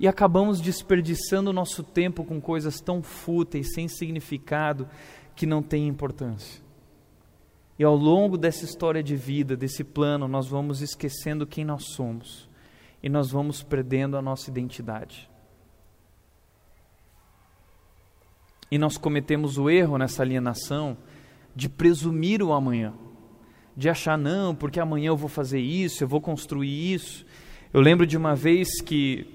E acabamos desperdiçando o nosso tempo com coisas tão fúteis, sem significado, que não têm importância. E ao longo dessa história de vida, desse plano, nós vamos esquecendo quem nós somos e nós vamos perdendo a nossa identidade. E nós cometemos o erro nessa alienação de presumir o amanhã, de achar, não, porque amanhã eu vou fazer isso, eu vou construir isso. Eu lembro de uma vez que,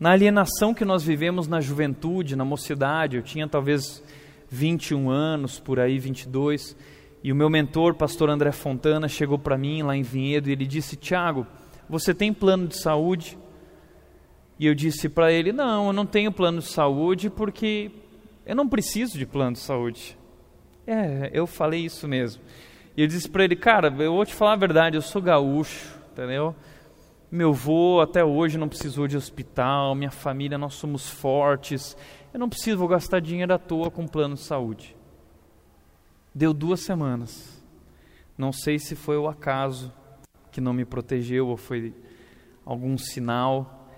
na alienação que nós vivemos na juventude, na mocidade, eu tinha talvez 21 anos, por aí, 22, e o meu mentor, pastor André Fontana, chegou para mim lá em Vinhedo e ele disse: Tiago, você tem plano de saúde? E eu disse para ele: Não, eu não tenho plano de saúde porque eu não preciso de plano de saúde. É, eu falei isso mesmo. E eu disse para ele: Cara, eu vou te falar a verdade, eu sou gaúcho, entendeu? Meu avô até hoje não precisou de hospital, minha família, nós somos fortes. Eu não preciso, vou gastar dinheiro à toa com plano de saúde. Deu duas semanas. Não sei se foi o acaso, que não me protegeu ou foi algum sinal.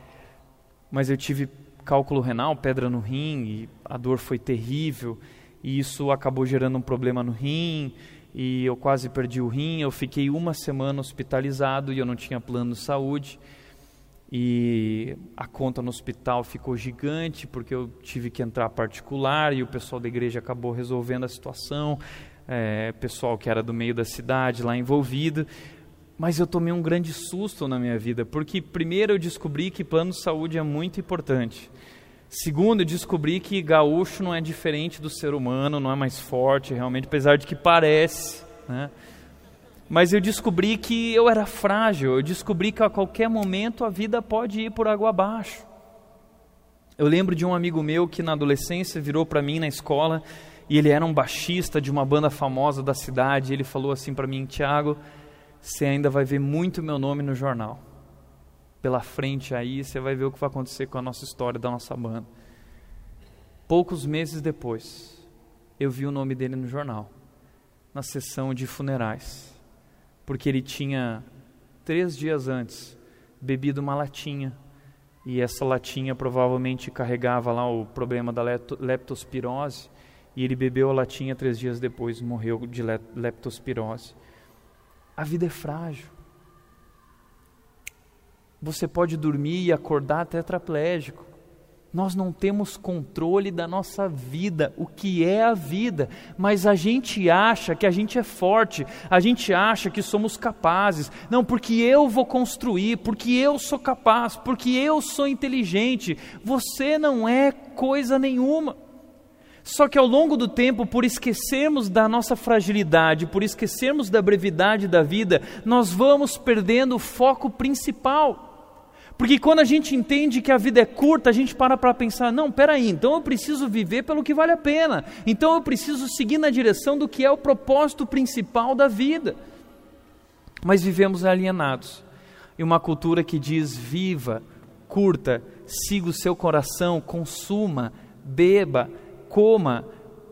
Mas eu tive cálculo renal, pedra no rim, e a dor foi terrível, e isso acabou gerando um problema no rim, e eu quase perdi o rim. Eu fiquei uma semana hospitalizado e eu não tinha plano de saúde. E a conta no hospital ficou gigante porque eu tive que entrar particular e o pessoal da igreja acabou resolvendo a situação. É, pessoal que era do meio da cidade lá envolvido. Mas eu tomei um grande susto na minha vida, porque primeiro eu descobri que plano de saúde é muito importante. Segundo, eu descobri que gaúcho não é diferente do ser humano, não é mais forte realmente, apesar de que parece. Né? Mas eu descobri que eu era frágil, eu descobri que a qualquer momento a vida pode ir por água abaixo. Eu lembro de um amigo meu que na adolescência virou para mim na escola e ele era um baixista de uma banda famosa da cidade. E ele falou assim para mim: Tiago, você ainda vai ver muito meu nome no jornal pela frente aí, você vai ver o que vai acontecer com a nossa história da nossa banda. Poucos meses depois, eu vi o nome dele no jornal, na sessão de funerais, porque ele tinha, três dias antes, bebido uma latinha, e essa latinha provavelmente carregava lá o problema da leptospirose, e ele bebeu a latinha três dias depois, morreu de leptospirose. A vida é frágil. Você pode dormir e acordar tetraplégico. Nós não temos controle da nossa vida, o que é a vida, mas a gente acha que a gente é forte, a gente acha que somos capazes. Não, porque eu vou construir, porque eu sou capaz, porque eu sou inteligente. Você não é coisa nenhuma. Só que ao longo do tempo, por esquecermos da nossa fragilidade, por esquecermos da brevidade da vida, nós vamos perdendo o foco principal. Porque quando a gente entende que a vida é curta, a gente para para pensar: não, peraí, então eu preciso viver pelo que vale a pena, então eu preciso seguir na direção do que é o propósito principal da vida. Mas vivemos alienados em uma cultura que diz: viva, curta, siga o seu coração, consuma, beba, coma,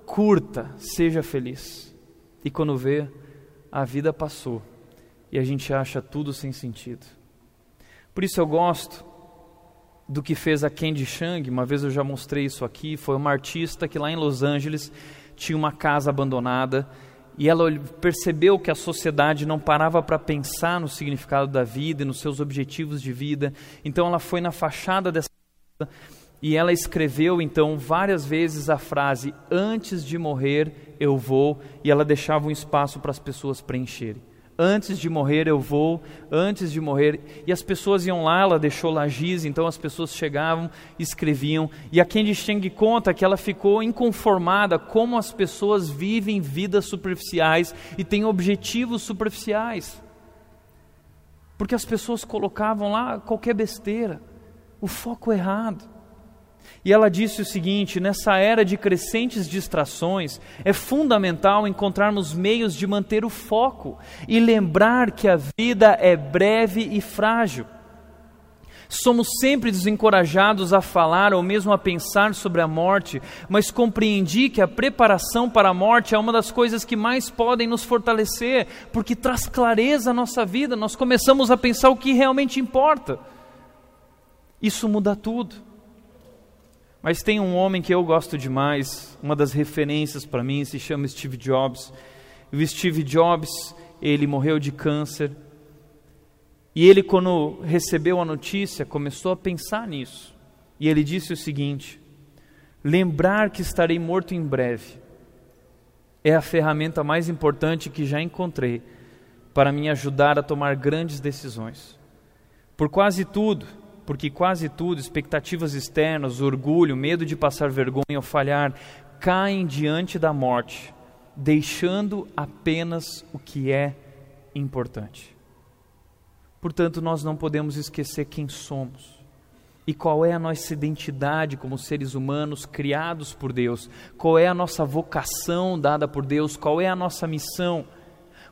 curta, seja feliz. E quando vê, a vida passou e a gente acha tudo sem sentido. Por isso eu gosto do que fez a Candy Chang, uma vez eu já mostrei isso aqui, foi uma artista que lá em Los Angeles tinha uma casa abandonada e ela percebeu que a sociedade não parava para pensar no significado da vida e nos seus objetivos de vida. Então ela foi na fachada dessa casa e ela escreveu então várias vezes a frase antes de morrer eu vou e ela deixava um espaço para as pessoas preencherem antes de morrer eu vou, antes de morrer. E as pessoas iam lá, ela deixou lá giz, então as pessoas chegavam, escreviam. E a Candy Cheng conta que ela ficou inconformada como as pessoas vivem vidas superficiais e têm objetivos superficiais. Porque as pessoas colocavam lá qualquer besteira, o foco errado. E ela disse o seguinte: nessa era de crescentes distrações, é fundamental encontrarmos meios de manter o foco e lembrar que a vida é breve e frágil. Somos sempre desencorajados a falar ou mesmo a pensar sobre a morte, mas compreendi que a preparação para a morte é uma das coisas que mais podem nos fortalecer, porque traz clareza à nossa vida, nós começamos a pensar o que realmente importa. Isso muda tudo. Mas tem um homem que eu gosto demais, uma das referências para mim se chama Steve Jobs. O Steve Jobs, ele morreu de câncer. E ele, quando recebeu a notícia, começou a pensar nisso. E ele disse o seguinte: lembrar que estarei morto em breve é a ferramenta mais importante que já encontrei para me ajudar a tomar grandes decisões. Por quase tudo, porque quase tudo, expectativas externas, orgulho, medo de passar vergonha ou falhar, caem diante da morte, deixando apenas o que é importante. Portanto, nós não podemos esquecer quem somos e qual é a nossa identidade como seres humanos criados por Deus, qual é a nossa vocação dada por Deus, qual é a nossa missão.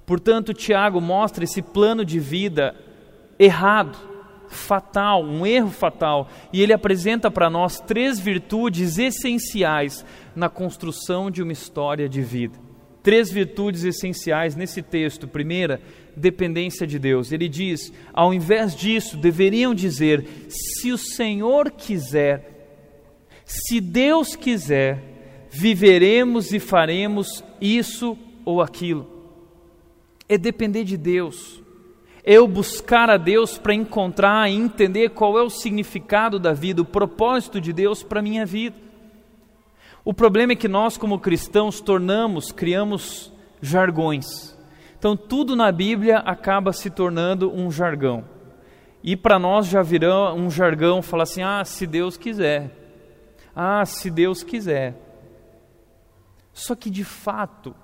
Portanto, Tiago mostra esse plano de vida errado fatal, um erro fatal, e ele apresenta para nós três virtudes essenciais na construção de uma história de vida. Três virtudes essenciais nesse texto. Primeira, dependência de Deus. Ele diz: ao invés disso, deveriam dizer: se o Senhor quiser, se Deus quiser, viveremos e faremos isso ou aquilo. é depender de Deus, eu buscar a Deus para encontrar e entender qual é o significado da vida, o propósito de Deus para a minha vida. O problema é que nós, como cristãos, tornamos, criamos jargões. Então, tudo na Bíblia acaba se tornando um jargão. E para nós já virou um jargão falar assim: ah, se Deus quiser. Ah, se Deus quiser. Só que de fato,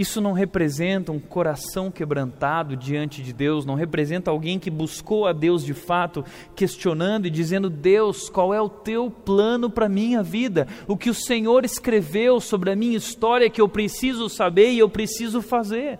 isso não representa um coração quebrantado diante de Deus, não representa alguém que buscou a Deus de fato, questionando e dizendo: Deus, qual é o teu plano para a minha vida? O que o Senhor escreveu sobre a minha história que eu preciso saber e eu preciso fazer.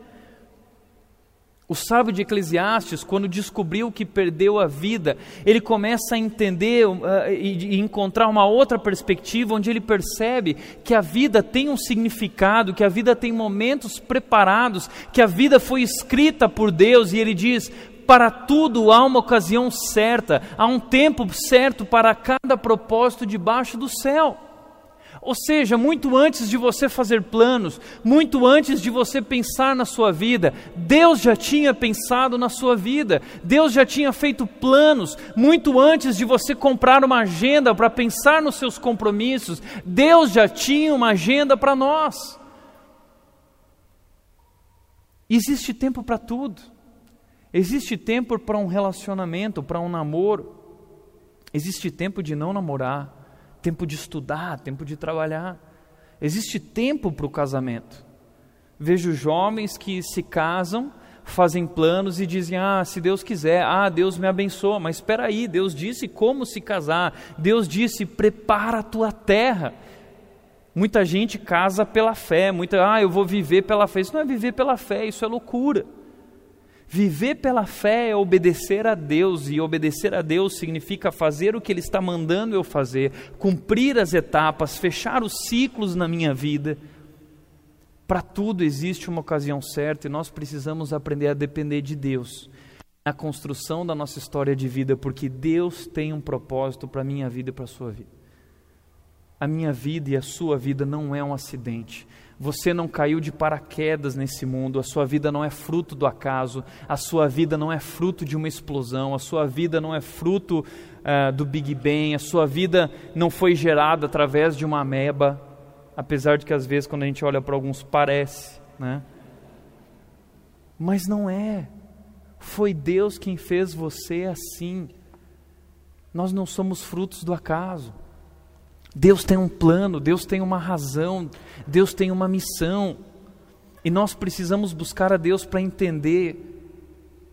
O sábio de Eclesiastes, quando descobriu que perdeu a vida, ele começa a entender uh, e, e encontrar uma outra perspectiva, onde ele percebe que a vida tem um significado, que a vida tem momentos preparados, que a vida foi escrita por Deus, e ele diz: para tudo há uma ocasião certa, há um tempo certo para cada propósito debaixo do céu. Ou seja, muito antes de você fazer planos, muito antes de você pensar na sua vida, Deus já tinha pensado na sua vida, Deus já tinha feito planos, muito antes de você comprar uma agenda para pensar nos seus compromissos, Deus já tinha uma agenda para nós. Existe tempo para tudo, existe tempo para um relacionamento, para um namoro, existe tempo de não namorar tempo de estudar, tempo de trabalhar. Existe tempo para o casamento. Vejo jovens que se casam, fazem planos e dizem: Ah, se Deus quiser, ah, Deus me abençoa. Mas espera aí, Deus disse como se casar. Deus disse: prepara a tua terra. Muita gente casa pela fé, muita, ah, eu vou viver pela fé. Isso não é viver pela fé, isso é loucura. Viver pela fé é obedecer a Deus, e obedecer a Deus significa fazer o que Ele está mandando eu fazer, cumprir as etapas, fechar os ciclos na minha vida. Para tudo existe uma ocasião certa e nós precisamos aprender a depender de Deus na construção da nossa história de vida, porque Deus tem um propósito para a minha vida e para a sua vida. A minha vida e a sua vida não é um acidente. Você não caiu de paraquedas nesse mundo, a sua vida não é fruto do acaso, a sua vida não é fruto de uma explosão, a sua vida não é fruto uh, do Big Bang, a sua vida não foi gerada através de uma ameba, apesar de que às vezes quando a gente olha para alguns parece, né? Mas não é. Foi Deus quem fez você assim. Nós não somos frutos do acaso. Deus tem um plano, Deus tem uma razão, Deus tem uma missão. E nós precisamos buscar a Deus para entender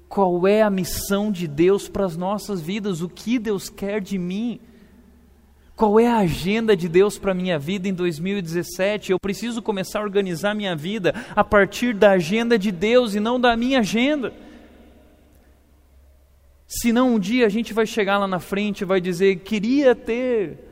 qual é a missão de Deus para as nossas vidas, o que Deus quer de mim. Qual é a agenda de Deus para a minha vida em 2017? Eu preciso começar a organizar minha vida a partir da agenda de Deus e não da minha agenda. Senão um dia a gente vai chegar lá na frente e vai dizer: queria ter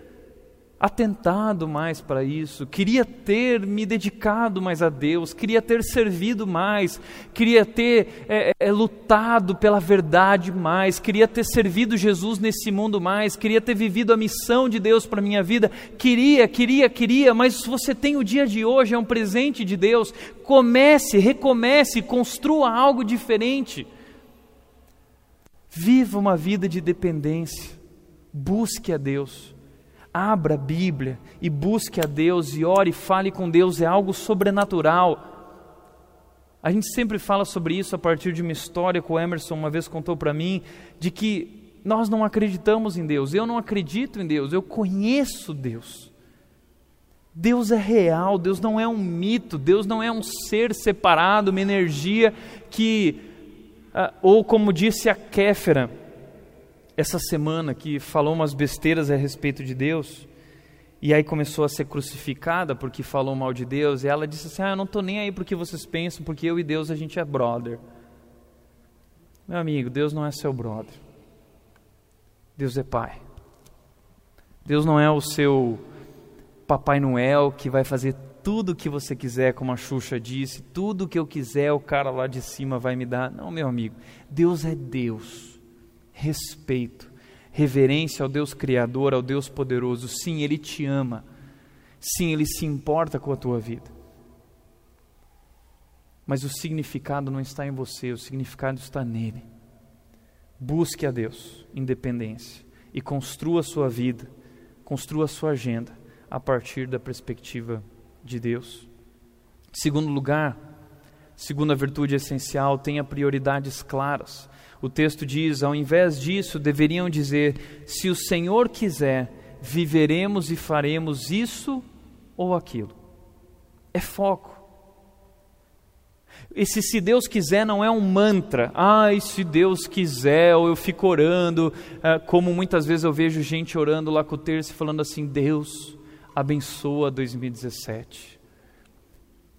atentado mais para isso, queria ter me dedicado mais a Deus, queria ter servido mais, queria ter é, é, lutado pela verdade mais, queria ter servido Jesus nesse mundo mais, queria ter vivido a missão de Deus para minha vida, queria, queria, queria, mas você tem o dia de hoje, é um presente de Deus, comece, recomece, construa algo diferente. Viva uma vida de dependência, busque a Deus abra a Bíblia e busque a Deus e ore e fale com Deus, é algo sobrenatural. A gente sempre fala sobre isso a partir de uma história que o Emerson uma vez contou para mim, de que nós não acreditamos em Deus, eu não acredito em Deus, eu conheço Deus. Deus é real, Deus não é um mito, Deus não é um ser separado, uma energia que, ah, ou como disse a Kéfera, essa semana que falou umas besteiras a respeito de Deus, e aí começou a ser crucificada porque falou mal de Deus, e ela disse assim: Ah, eu não estou nem aí porque vocês pensam, porque eu e Deus a gente é brother. Meu amigo, Deus não é seu brother. Deus é pai. Deus não é o seu Papai Noel que vai fazer tudo o que você quiser, como a Xuxa disse, tudo o que eu quiser o cara lá de cima vai me dar. Não, meu amigo, Deus é Deus respeito, reverência ao Deus Criador, ao Deus poderoso. Sim, Ele te ama. Sim, Ele se importa com a tua vida. Mas o significado não está em você, o significado está nele. Busque a Deus, independência, e construa a sua vida, construa a sua agenda a partir da perspectiva de Deus. Segundo lugar, segunda virtude essencial, tenha prioridades claras. O texto diz: ao invés disso, deveriam dizer: se o Senhor quiser, viveremos e faremos isso ou aquilo. É foco. Esse se Deus quiser não é um mantra. Ai, se Deus quiser, ou eu fico orando, é, como muitas vezes eu vejo gente orando lá com o terço falando assim: Deus abençoa 2017.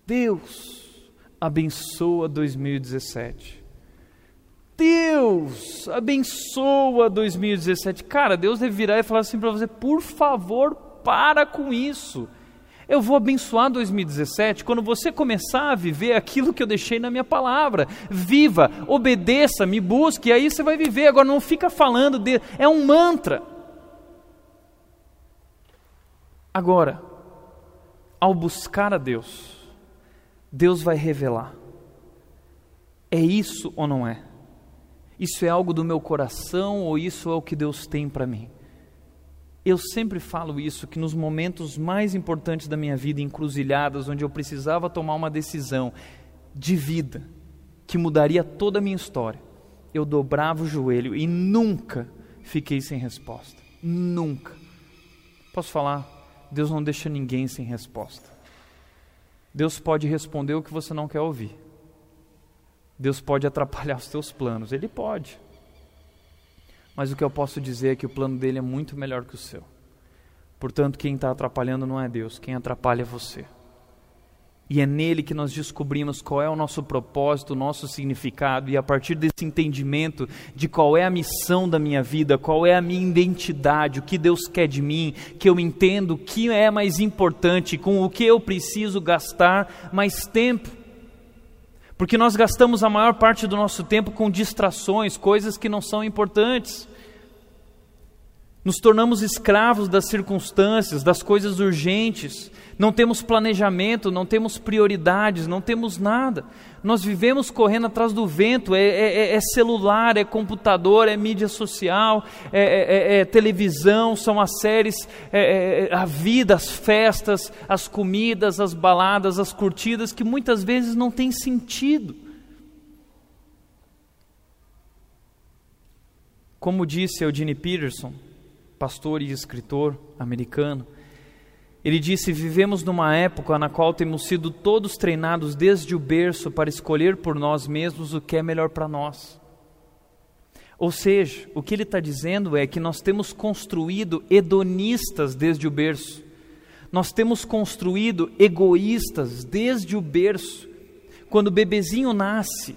Deus abençoa 2017. Deus abençoa 2017. Cara, Deus deve virar e falar assim para você: por favor, para com isso. Eu vou abençoar 2017 quando você começar a viver aquilo que eu deixei na minha palavra. Viva, obedeça, me busque, e aí você vai viver. Agora não fica falando de. É um mantra. Agora, ao buscar a Deus, Deus vai revelar. É isso ou não é? Isso é algo do meu coração ou isso é o que Deus tem para mim? Eu sempre falo isso, que nos momentos mais importantes da minha vida, encruzilhadas, onde eu precisava tomar uma decisão de vida, que mudaria toda a minha história, eu dobrava o joelho e nunca fiquei sem resposta. Nunca. Posso falar? Deus não deixa ninguém sem resposta. Deus pode responder o que você não quer ouvir. Deus pode atrapalhar os teus planos, Ele pode. Mas o que eu posso dizer é que o plano dele é muito melhor que o seu. Portanto, quem está atrapalhando não é Deus, quem atrapalha é você. E é nele que nós descobrimos qual é o nosso propósito, o nosso significado, e a partir desse entendimento de qual é a missão da minha vida, qual é a minha identidade, o que Deus quer de mim, que eu entendo o que é mais importante, com o que eu preciso gastar mais tempo. Porque nós gastamos a maior parte do nosso tempo com distrações, coisas que não são importantes. Nos tornamos escravos das circunstâncias, das coisas urgentes. Não temos planejamento, não temos prioridades, não temos nada. Nós vivemos correndo atrás do vento. É, é, é, é celular, é computador, é mídia social, é, é, é, é televisão, são as séries, a vida, as festas, as comidas, as baladas, as curtidas, que muitas vezes não têm sentido. Como disse Eugene Peterson, pastor e escritor americano. Ele disse: Vivemos numa época na qual temos sido todos treinados desde o berço para escolher por nós mesmos o que é melhor para nós. Ou seja, o que ele está dizendo é que nós temos construído hedonistas desde o berço, nós temos construído egoístas desde o berço. Quando o bebezinho nasce,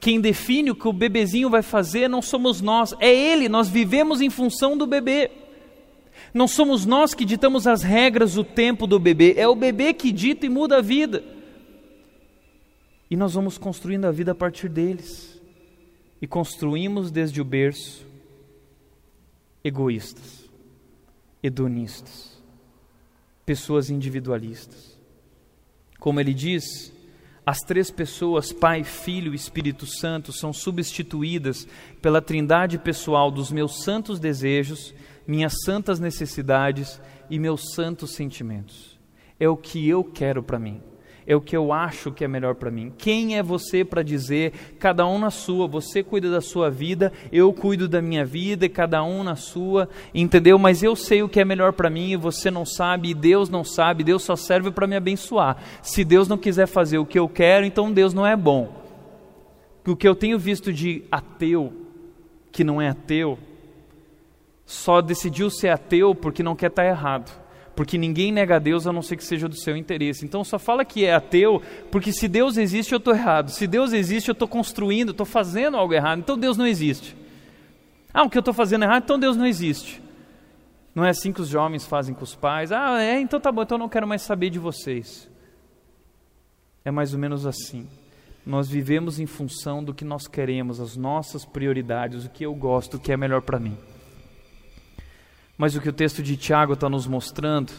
quem define o que o bebezinho vai fazer não somos nós, é ele, nós vivemos em função do bebê. Não somos nós que ditamos as regras, o tempo do bebê, é o bebê que dita e muda a vida. E nós vamos construindo a vida a partir deles. E construímos desde o berço egoístas, hedonistas, pessoas individualistas. Como ele diz, as três pessoas, Pai, Filho e Espírito Santo, são substituídas pela trindade pessoal dos meus santos desejos, minhas santas necessidades e meus santos sentimentos. É o que eu quero para mim é o que eu acho que é melhor para mim. Quem é você para dizer, cada um na sua, você cuida da sua vida, eu cuido da minha vida, e cada um na sua, entendeu? Mas eu sei o que é melhor para mim e você não sabe, e Deus não sabe, Deus só serve para me abençoar. Se Deus não quiser fazer o que eu quero, então Deus não é bom. O que eu tenho visto de ateu, que não é ateu, só decidiu ser ateu porque não quer estar tá errado porque ninguém nega a Deus a não ser que seja do seu interesse. Então só fala que é ateu, porque se Deus existe eu estou errado. Se Deus existe eu estou construindo, estou fazendo algo errado. Então Deus não existe. Ah, o que eu estou fazendo errado, então Deus não existe. Não é assim que os jovens fazem com os pais. Ah, é, então tá bom, então eu não quero mais saber de vocês. É mais ou menos assim. Nós vivemos em função do que nós queremos, as nossas prioridades, o que eu gosto, o que é melhor para mim. Mas o que o texto de Tiago está nos mostrando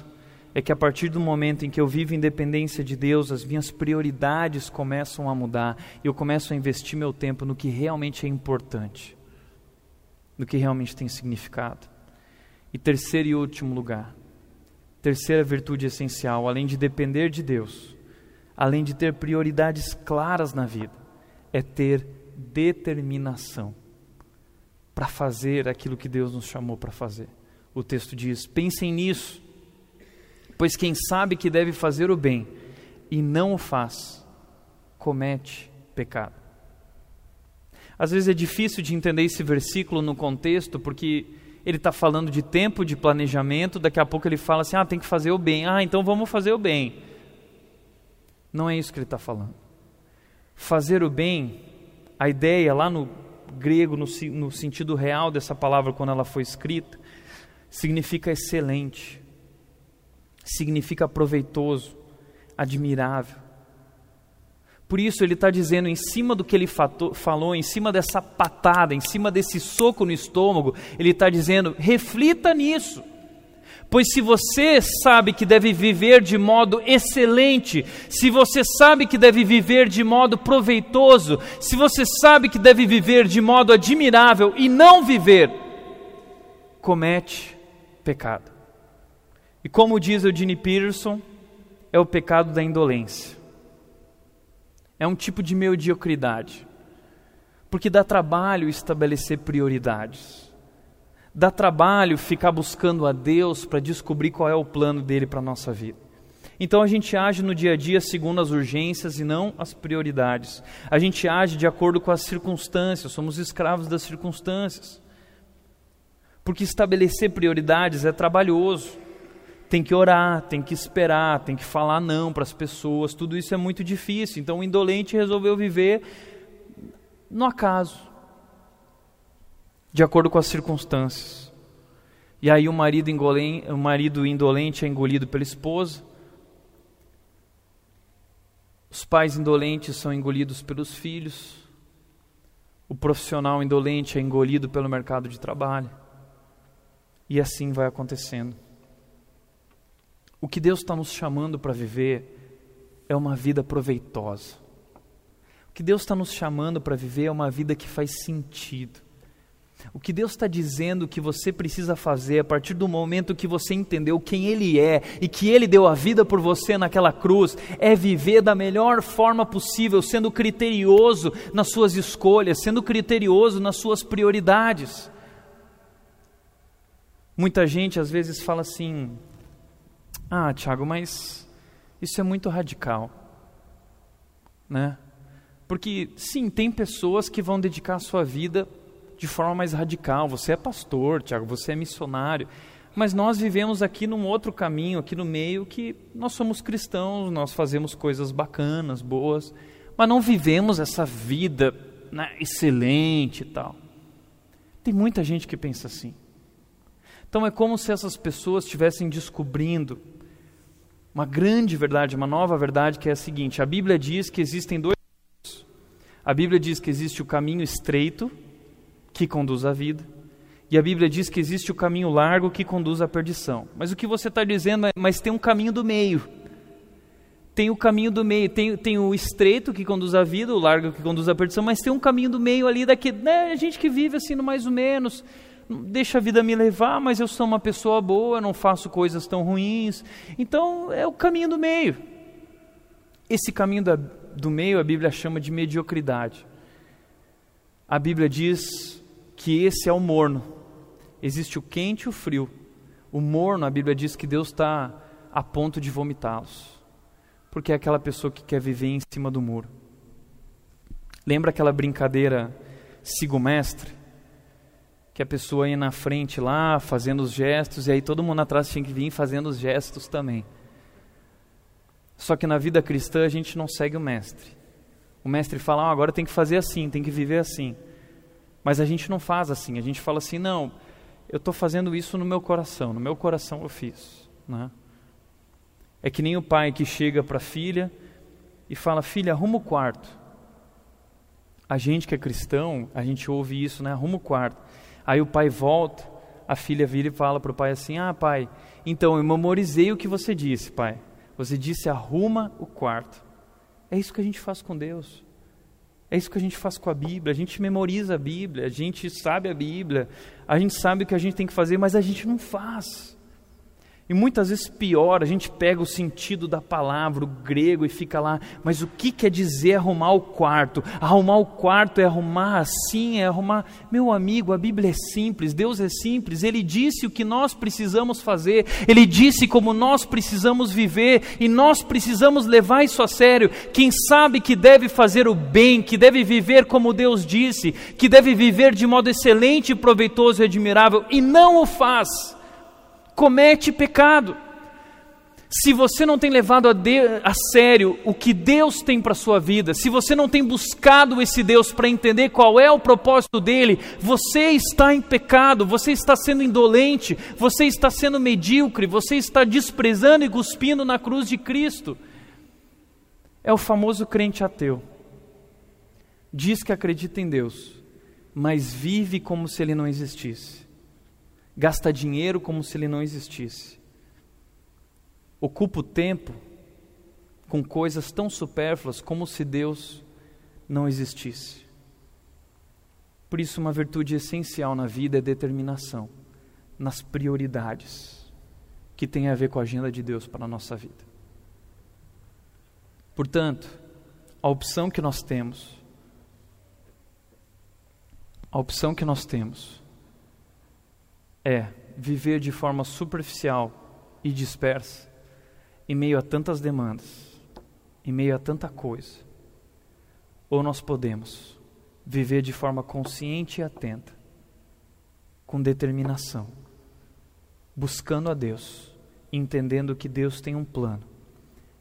é que a partir do momento em que eu vivo em dependência de Deus, as minhas prioridades começam a mudar e eu começo a investir meu tempo no que realmente é importante, no que realmente tem significado. E terceiro e último lugar, terceira virtude essencial, além de depender de Deus, além de ter prioridades claras na vida, é ter determinação para fazer aquilo que Deus nos chamou para fazer. O texto diz: pensem nisso Pois quem sabe que deve fazer o bem e não o faz, comete pecado. Às vezes é difícil de entender esse versículo no contexto, porque ele está falando de tempo de planejamento, daqui a pouco ele fala assim: ah, tem que fazer o bem, ah, então vamos fazer o bem. Não é isso que ele está falando. Fazer o bem, a ideia lá no grego, no, no sentido real dessa palavra, quando ela foi escrita, significa excelente, significa proveitoso, admirável. Por isso ele está dizendo, em cima do que ele falou, em cima dessa patada, em cima desse soco no estômago, ele está dizendo: reflita nisso. Pois se você sabe que deve viver de modo excelente, se você sabe que deve viver de modo proveitoso, se você sabe que deve viver de modo admirável e não viver, comete pecado. E como diz o Gene Peterson, é o pecado da indolência. É um tipo de mediocridade. Porque dá trabalho estabelecer prioridades. Dá trabalho ficar buscando a Deus para descobrir qual é o plano dele para a nossa vida. Então a gente age no dia a dia segundo as urgências e não as prioridades. A gente age de acordo com as circunstâncias, somos escravos das circunstâncias. Porque estabelecer prioridades é trabalhoso. Tem que orar, tem que esperar, tem que falar não para as pessoas, tudo isso é muito difícil. Então o indolente resolveu viver no acaso, de acordo com as circunstâncias. E aí o marido, o marido indolente é engolido pela esposa, os pais indolentes são engolidos pelos filhos, o profissional indolente é engolido pelo mercado de trabalho, e assim vai acontecendo. O que Deus está nos chamando para viver é uma vida proveitosa. O que Deus está nos chamando para viver é uma vida que faz sentido. O que Deus está dizendo que você precisa fazer a partir do momento que você entendeu quem Ele é e que Ele deu a vida por você naquela cruz é viver da melhor forma possível, sendo criterioso nas suas escolhas, sendo criterioso nas suas prioridades. Muita gente às vezes fala assim: ah, Tiago, mas isso é muito radical, né? Porque sim, tem pessoas que vão dedicar a sua vida de forma mais radical. Você é pastor, Tiago, você é missionário, mas nós vivemos aqui num outro caminho, aqui no meio que nós somos cristãos, nós fazemos coisas bacanas, boas, mas não vivemos essa vida né, excelente e tal. Tem muita gente que pensa assim. Então é como se essas pessoas estivessem descobrindo uma grande verdade, uma nova verdade que é a seguinte: a Bíblia diz que existem dois caminhos. A Bíblia diz que existe o caminho estreito que conduz à vida, e a Bíblia diz que existe o caminho largo que conduz à perdição. Mas o que você está dizendo é, mas tem um caminho do meio. Tem o caminho do meio, tem, tem o estreito que conduz à vida, o largo que conduz à perdição, mas tem um caminho do meio ali daqui, né, a gente que vive assim no mais ou menos, deixa a vida me levar, mas eu sou uma pessoa boa, não faço coisas tão ruins. Então é o caminho do meio. Esse caminho da, do meio a Bíblia chama de mediocridade. A Bíblia diz que esse é o morno. Existe o quente e o frio. O morno, a Bíblia diz que Deus está a ponto de vomitá-los. Porque é aquela pessoa que quer viver em cima do muro. Lembra aquela brincadeira siga o mestre? Que a pessoa ia na frente lá, fazendo os gestos, e aí todo mundo atrás tinha que vir fazendo os gestos também. Só que na vida cristã a gente não segue o mestre. O mestre fala, ah, agora tem que fazer assim, tem que viver assim. Mas a gente não faz assim, a gente fala assim, não, eu estou fazendo isso no meu coração, no meu coração eu fiz. Né? É que nem o pai que chega para a filha e fala, filha, arruma o quarto. A gente que é cristão, a gente ouve isso, né? Arruma o quarto. Aí o pai volta, a filha vira e fala para o pai assim: Ah, pai, então eu memorizei o que você disse, pai. Você disse arruma o quarto. É isso que a gente faz com Deus. É isso que a gente faz com a Bíblia. A gente memoriza a Bíblia, a gente sabe a Bíblia, a gente sabe o que a gente tem que fazer, mas a gente não faz. E muitas vezes pior, a gente pega o sentido da palavra, o grego, e fica lá, mas o que quer dizer arrumar o quarto? Arrumar o quarto é arrumar assim, é arrumar. Meu amigo, a Bíblia é simples, Deus é simples, Ele disse o que nós precisamos fazer, Ele disse como nós precisamos viver, e nós precisamos levar isso a sério. Quem sabe que deve fazer o bem, que deve viver como Deus disse, que deve viver de modo excelente, proveitoso e admirável, e não o faz comete pecado. Se você não tem levado a, de, a sério o que Deus tem para a sua vida, se você não tem buscado esse Deus para entender qual é o propósito dele, você está em pecado, você está sendo indolente, você está sendo medíocre, você está desprezando e cuspindo na cruz de Cristo. É o famoso crente ateu. Diz que acredita em Deus, mas vive como se ele não existisse gasta dinheiro como se ele não existisse, ocupa o tempo com coisas tão supérfluas como se Deus não existisse. Por isso, uma virtude essencial na vida é determinação, nas prioridades, que tem a ver com a agenda de Deus para a nossa vida. Portanto, a opção que nós temos, a opção que nós temos é viver de forma superficial e dispersa em meio a tantas demandas, em meio a tanta coisa. Ou nós podemos viver de forma consciente e atenta, com determinação, buscando a Deus, entendendo que Deus tem um plano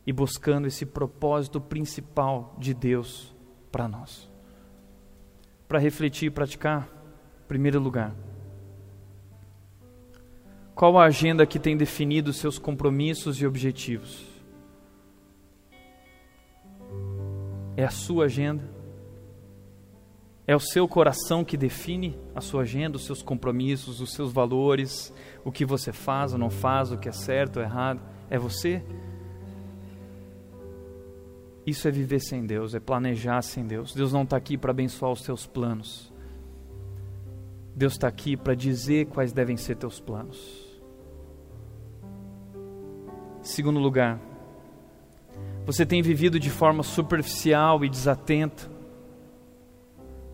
e buscando esse propósito principal de Deus para nós. Para refletir e praticar, em primeiro lugar, qual a agenda que tem definido seus compromissos e objetivos? É a sua agenda? É o seu coração que define a sua agenda, os seus compromissos, os seus valores, o que você faz ou não faz, o que é certo ou errado? É você? Isso é viver sem Deus, é planejar sem Deus. Deus não está aqui para abençoar os seus planos. Deus está aqui para dizer quais devem ser teus planos. Segundo lugar, você tem vivido de forma superficial e desatenta,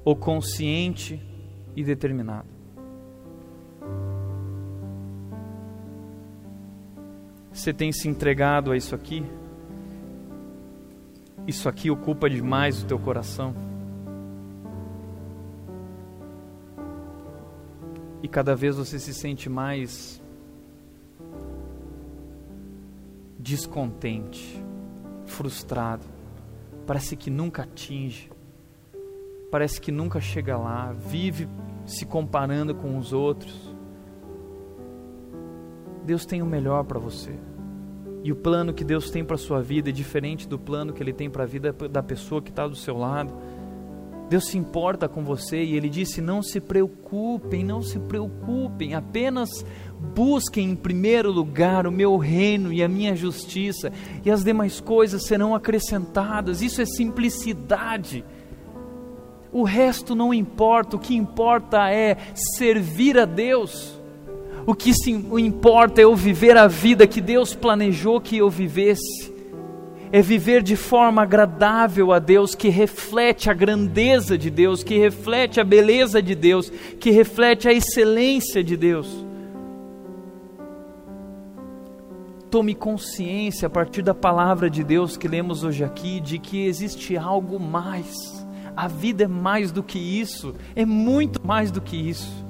ou consciente e determinado? Você tem se entregado a isso aqui? Isso aqui ocupa demais o teu coração? E cada vez você se sente mais descontente, frustrado, parece que nunca atinge, parece que nunca chega lá, vive se comparando com os outros. Deus tem o melhor para você. E o plano que Deus tem para a sua vida é diferente do plano que Ele tem para a vida da pessoa que está do seu lado. Deus se importa com você e Ele disse: não se preocupem, não se preocupem, apenas Busquem em primeiro lugar o meu reino e a minha justiça, e as demais coisas serão acrescentadas. Isso é simplicidade. O resto não importa, o que importa é servir a Deus. O que importa é eu viver a vida que Deus planejou que eu vivesse. É viver de forma agradável a Deus, que reflete a grandeza de Deus, que reflete a beleza de Deus, que reflete a excelência de Deus. tome consciência a partir da palavra de Deus que lemos hoje aqui de que existe algo mais. A vida é mais do que isso, é muito mais do que isso.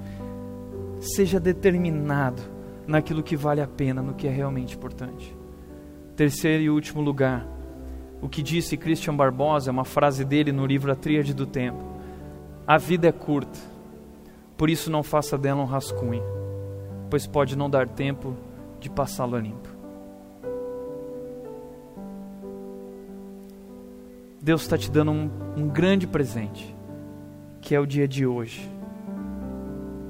Seja determinado naquilo que vale a pena, no que é realmente importante. Terceiro e último lugar, o que disse Christian Barbosa, é uma frase dele no livro A Tríade do Tempo. A vida é curta, por isso não faça dela um rascunho, pois pode não dar tempo de passá-la limpo. Deus está te dando um, um grande presente, que é o dia de hoje.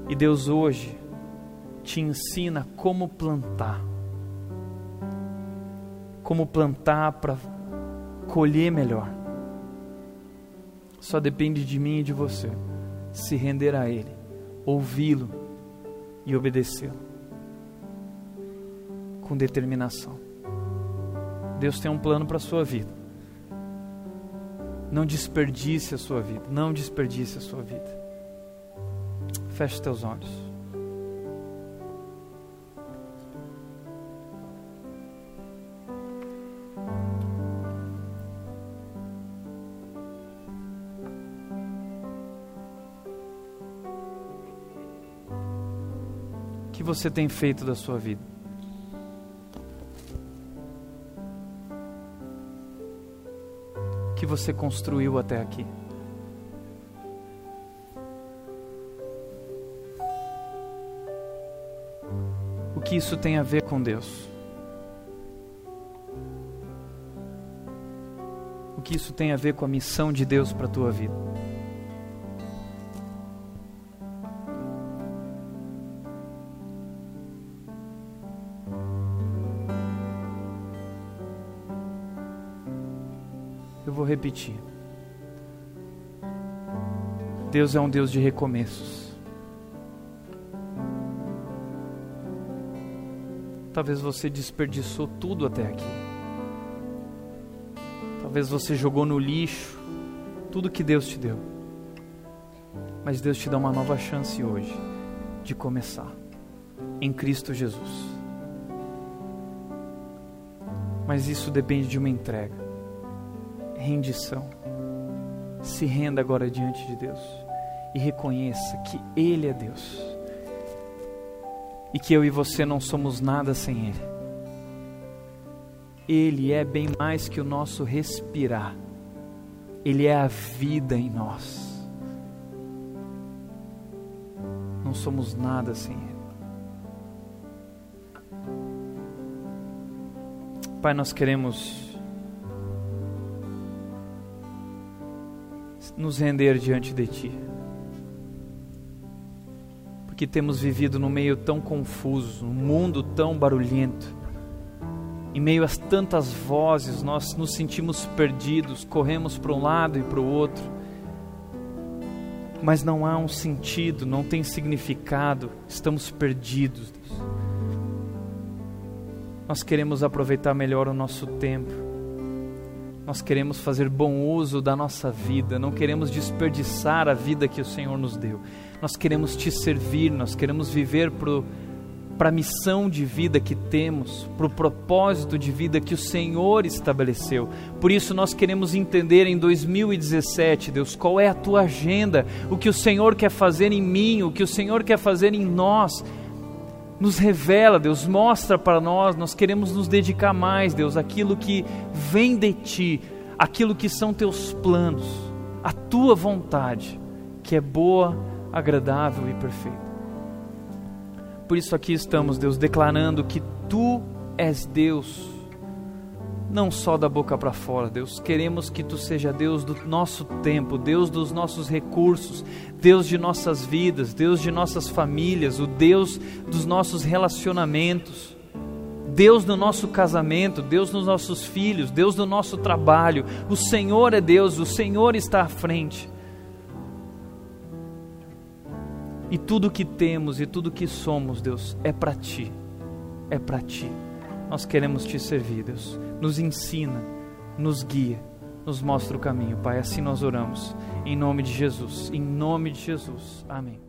E Deus hoje te ensina como plantar. Como plantar para colher melhor. Só depende de mim e de você se render a Ele, ouvi-lo e obedecê-lo com determinação. Deus tem um plano para a sua vida. Não desperdice a sua vida. Não desperdice a sua vida. Feche teus olhos. Você tem feito da sua vida? O que você construiu até aqui? O que isso tem a ver com Deus? O que isso tem a ver com a missão de Deus para a tua vida? Repetir. Deus é um Deus de recomeços. Talvez você desperdiçou tudo até aqui. Talvez você jogou no lixo tudo que Deus te deu. Mas Deus te dá uma nova chance hoje de começar em Cristo Jesus. Mas isso depende de uma entrega rendição. Se renda agora diante de Deus e reconheça que Ele é Deus e que eu e você não somos nada sem Ele. Ele é bem mais que o nosso respirar, Ele é a vida em nós. Não somos nada sem Ele. Pai, nós queremos nos render diante de Ti. Porque temos vivido num meio tão confuso, num mundo tão barulhento. Em meio a tantas vozes, nós nos sentimos perdidos, corremos para um lado e para o outro. Mas não há um sentido, não tem significado, estamos perdidos. Nós queremos aproveitar melhor o nosso tempo nós queremos fazer bom uso da nossa vida, não queremos desperdiçar a vida que o Senhor nos deu. Nós queremos te servir, nós queremos viver para a missão de vida que temos, para o propósito de vida que o Senhor estabeleceu. Por isso nós queremos entender em 2017, Deus, qual é a tua agenda, o que o Senhor quer fazer em mim, o que o Senhor quer fazer em nós nos revela, Deus, mostra para nós, nós queremos nos dedicar mais, Deus, aquilo que vem de Ti, aquilo que são Teus planos, a Tua vontade, que é boa, agradável e perfeita. Por isso aqui estamos, Deus, declarando que Tu és Deus não só da boca para fora, Deus. Queremos que Tu seja Deus do nosso tempo, Deus dos nossos recursos, Deus de nossas vidas, Deus de nossas famílias, o Deus dos nossos relacionamentos. Deus no nosso casamento, Deus nos nossos filhos, Deus no nosso trabalho. O Senhor é Deus, o Senhor está à frente. E tudo que temos e tudo que somos, Deus, é para Ti. É para Ti. Nós queremos Te servir, Deus nos ensina, nos guia, nos mostra o caminho. Pai, assim nós oramos. Em nome de Jesus. Em nome de Jesus. Amém.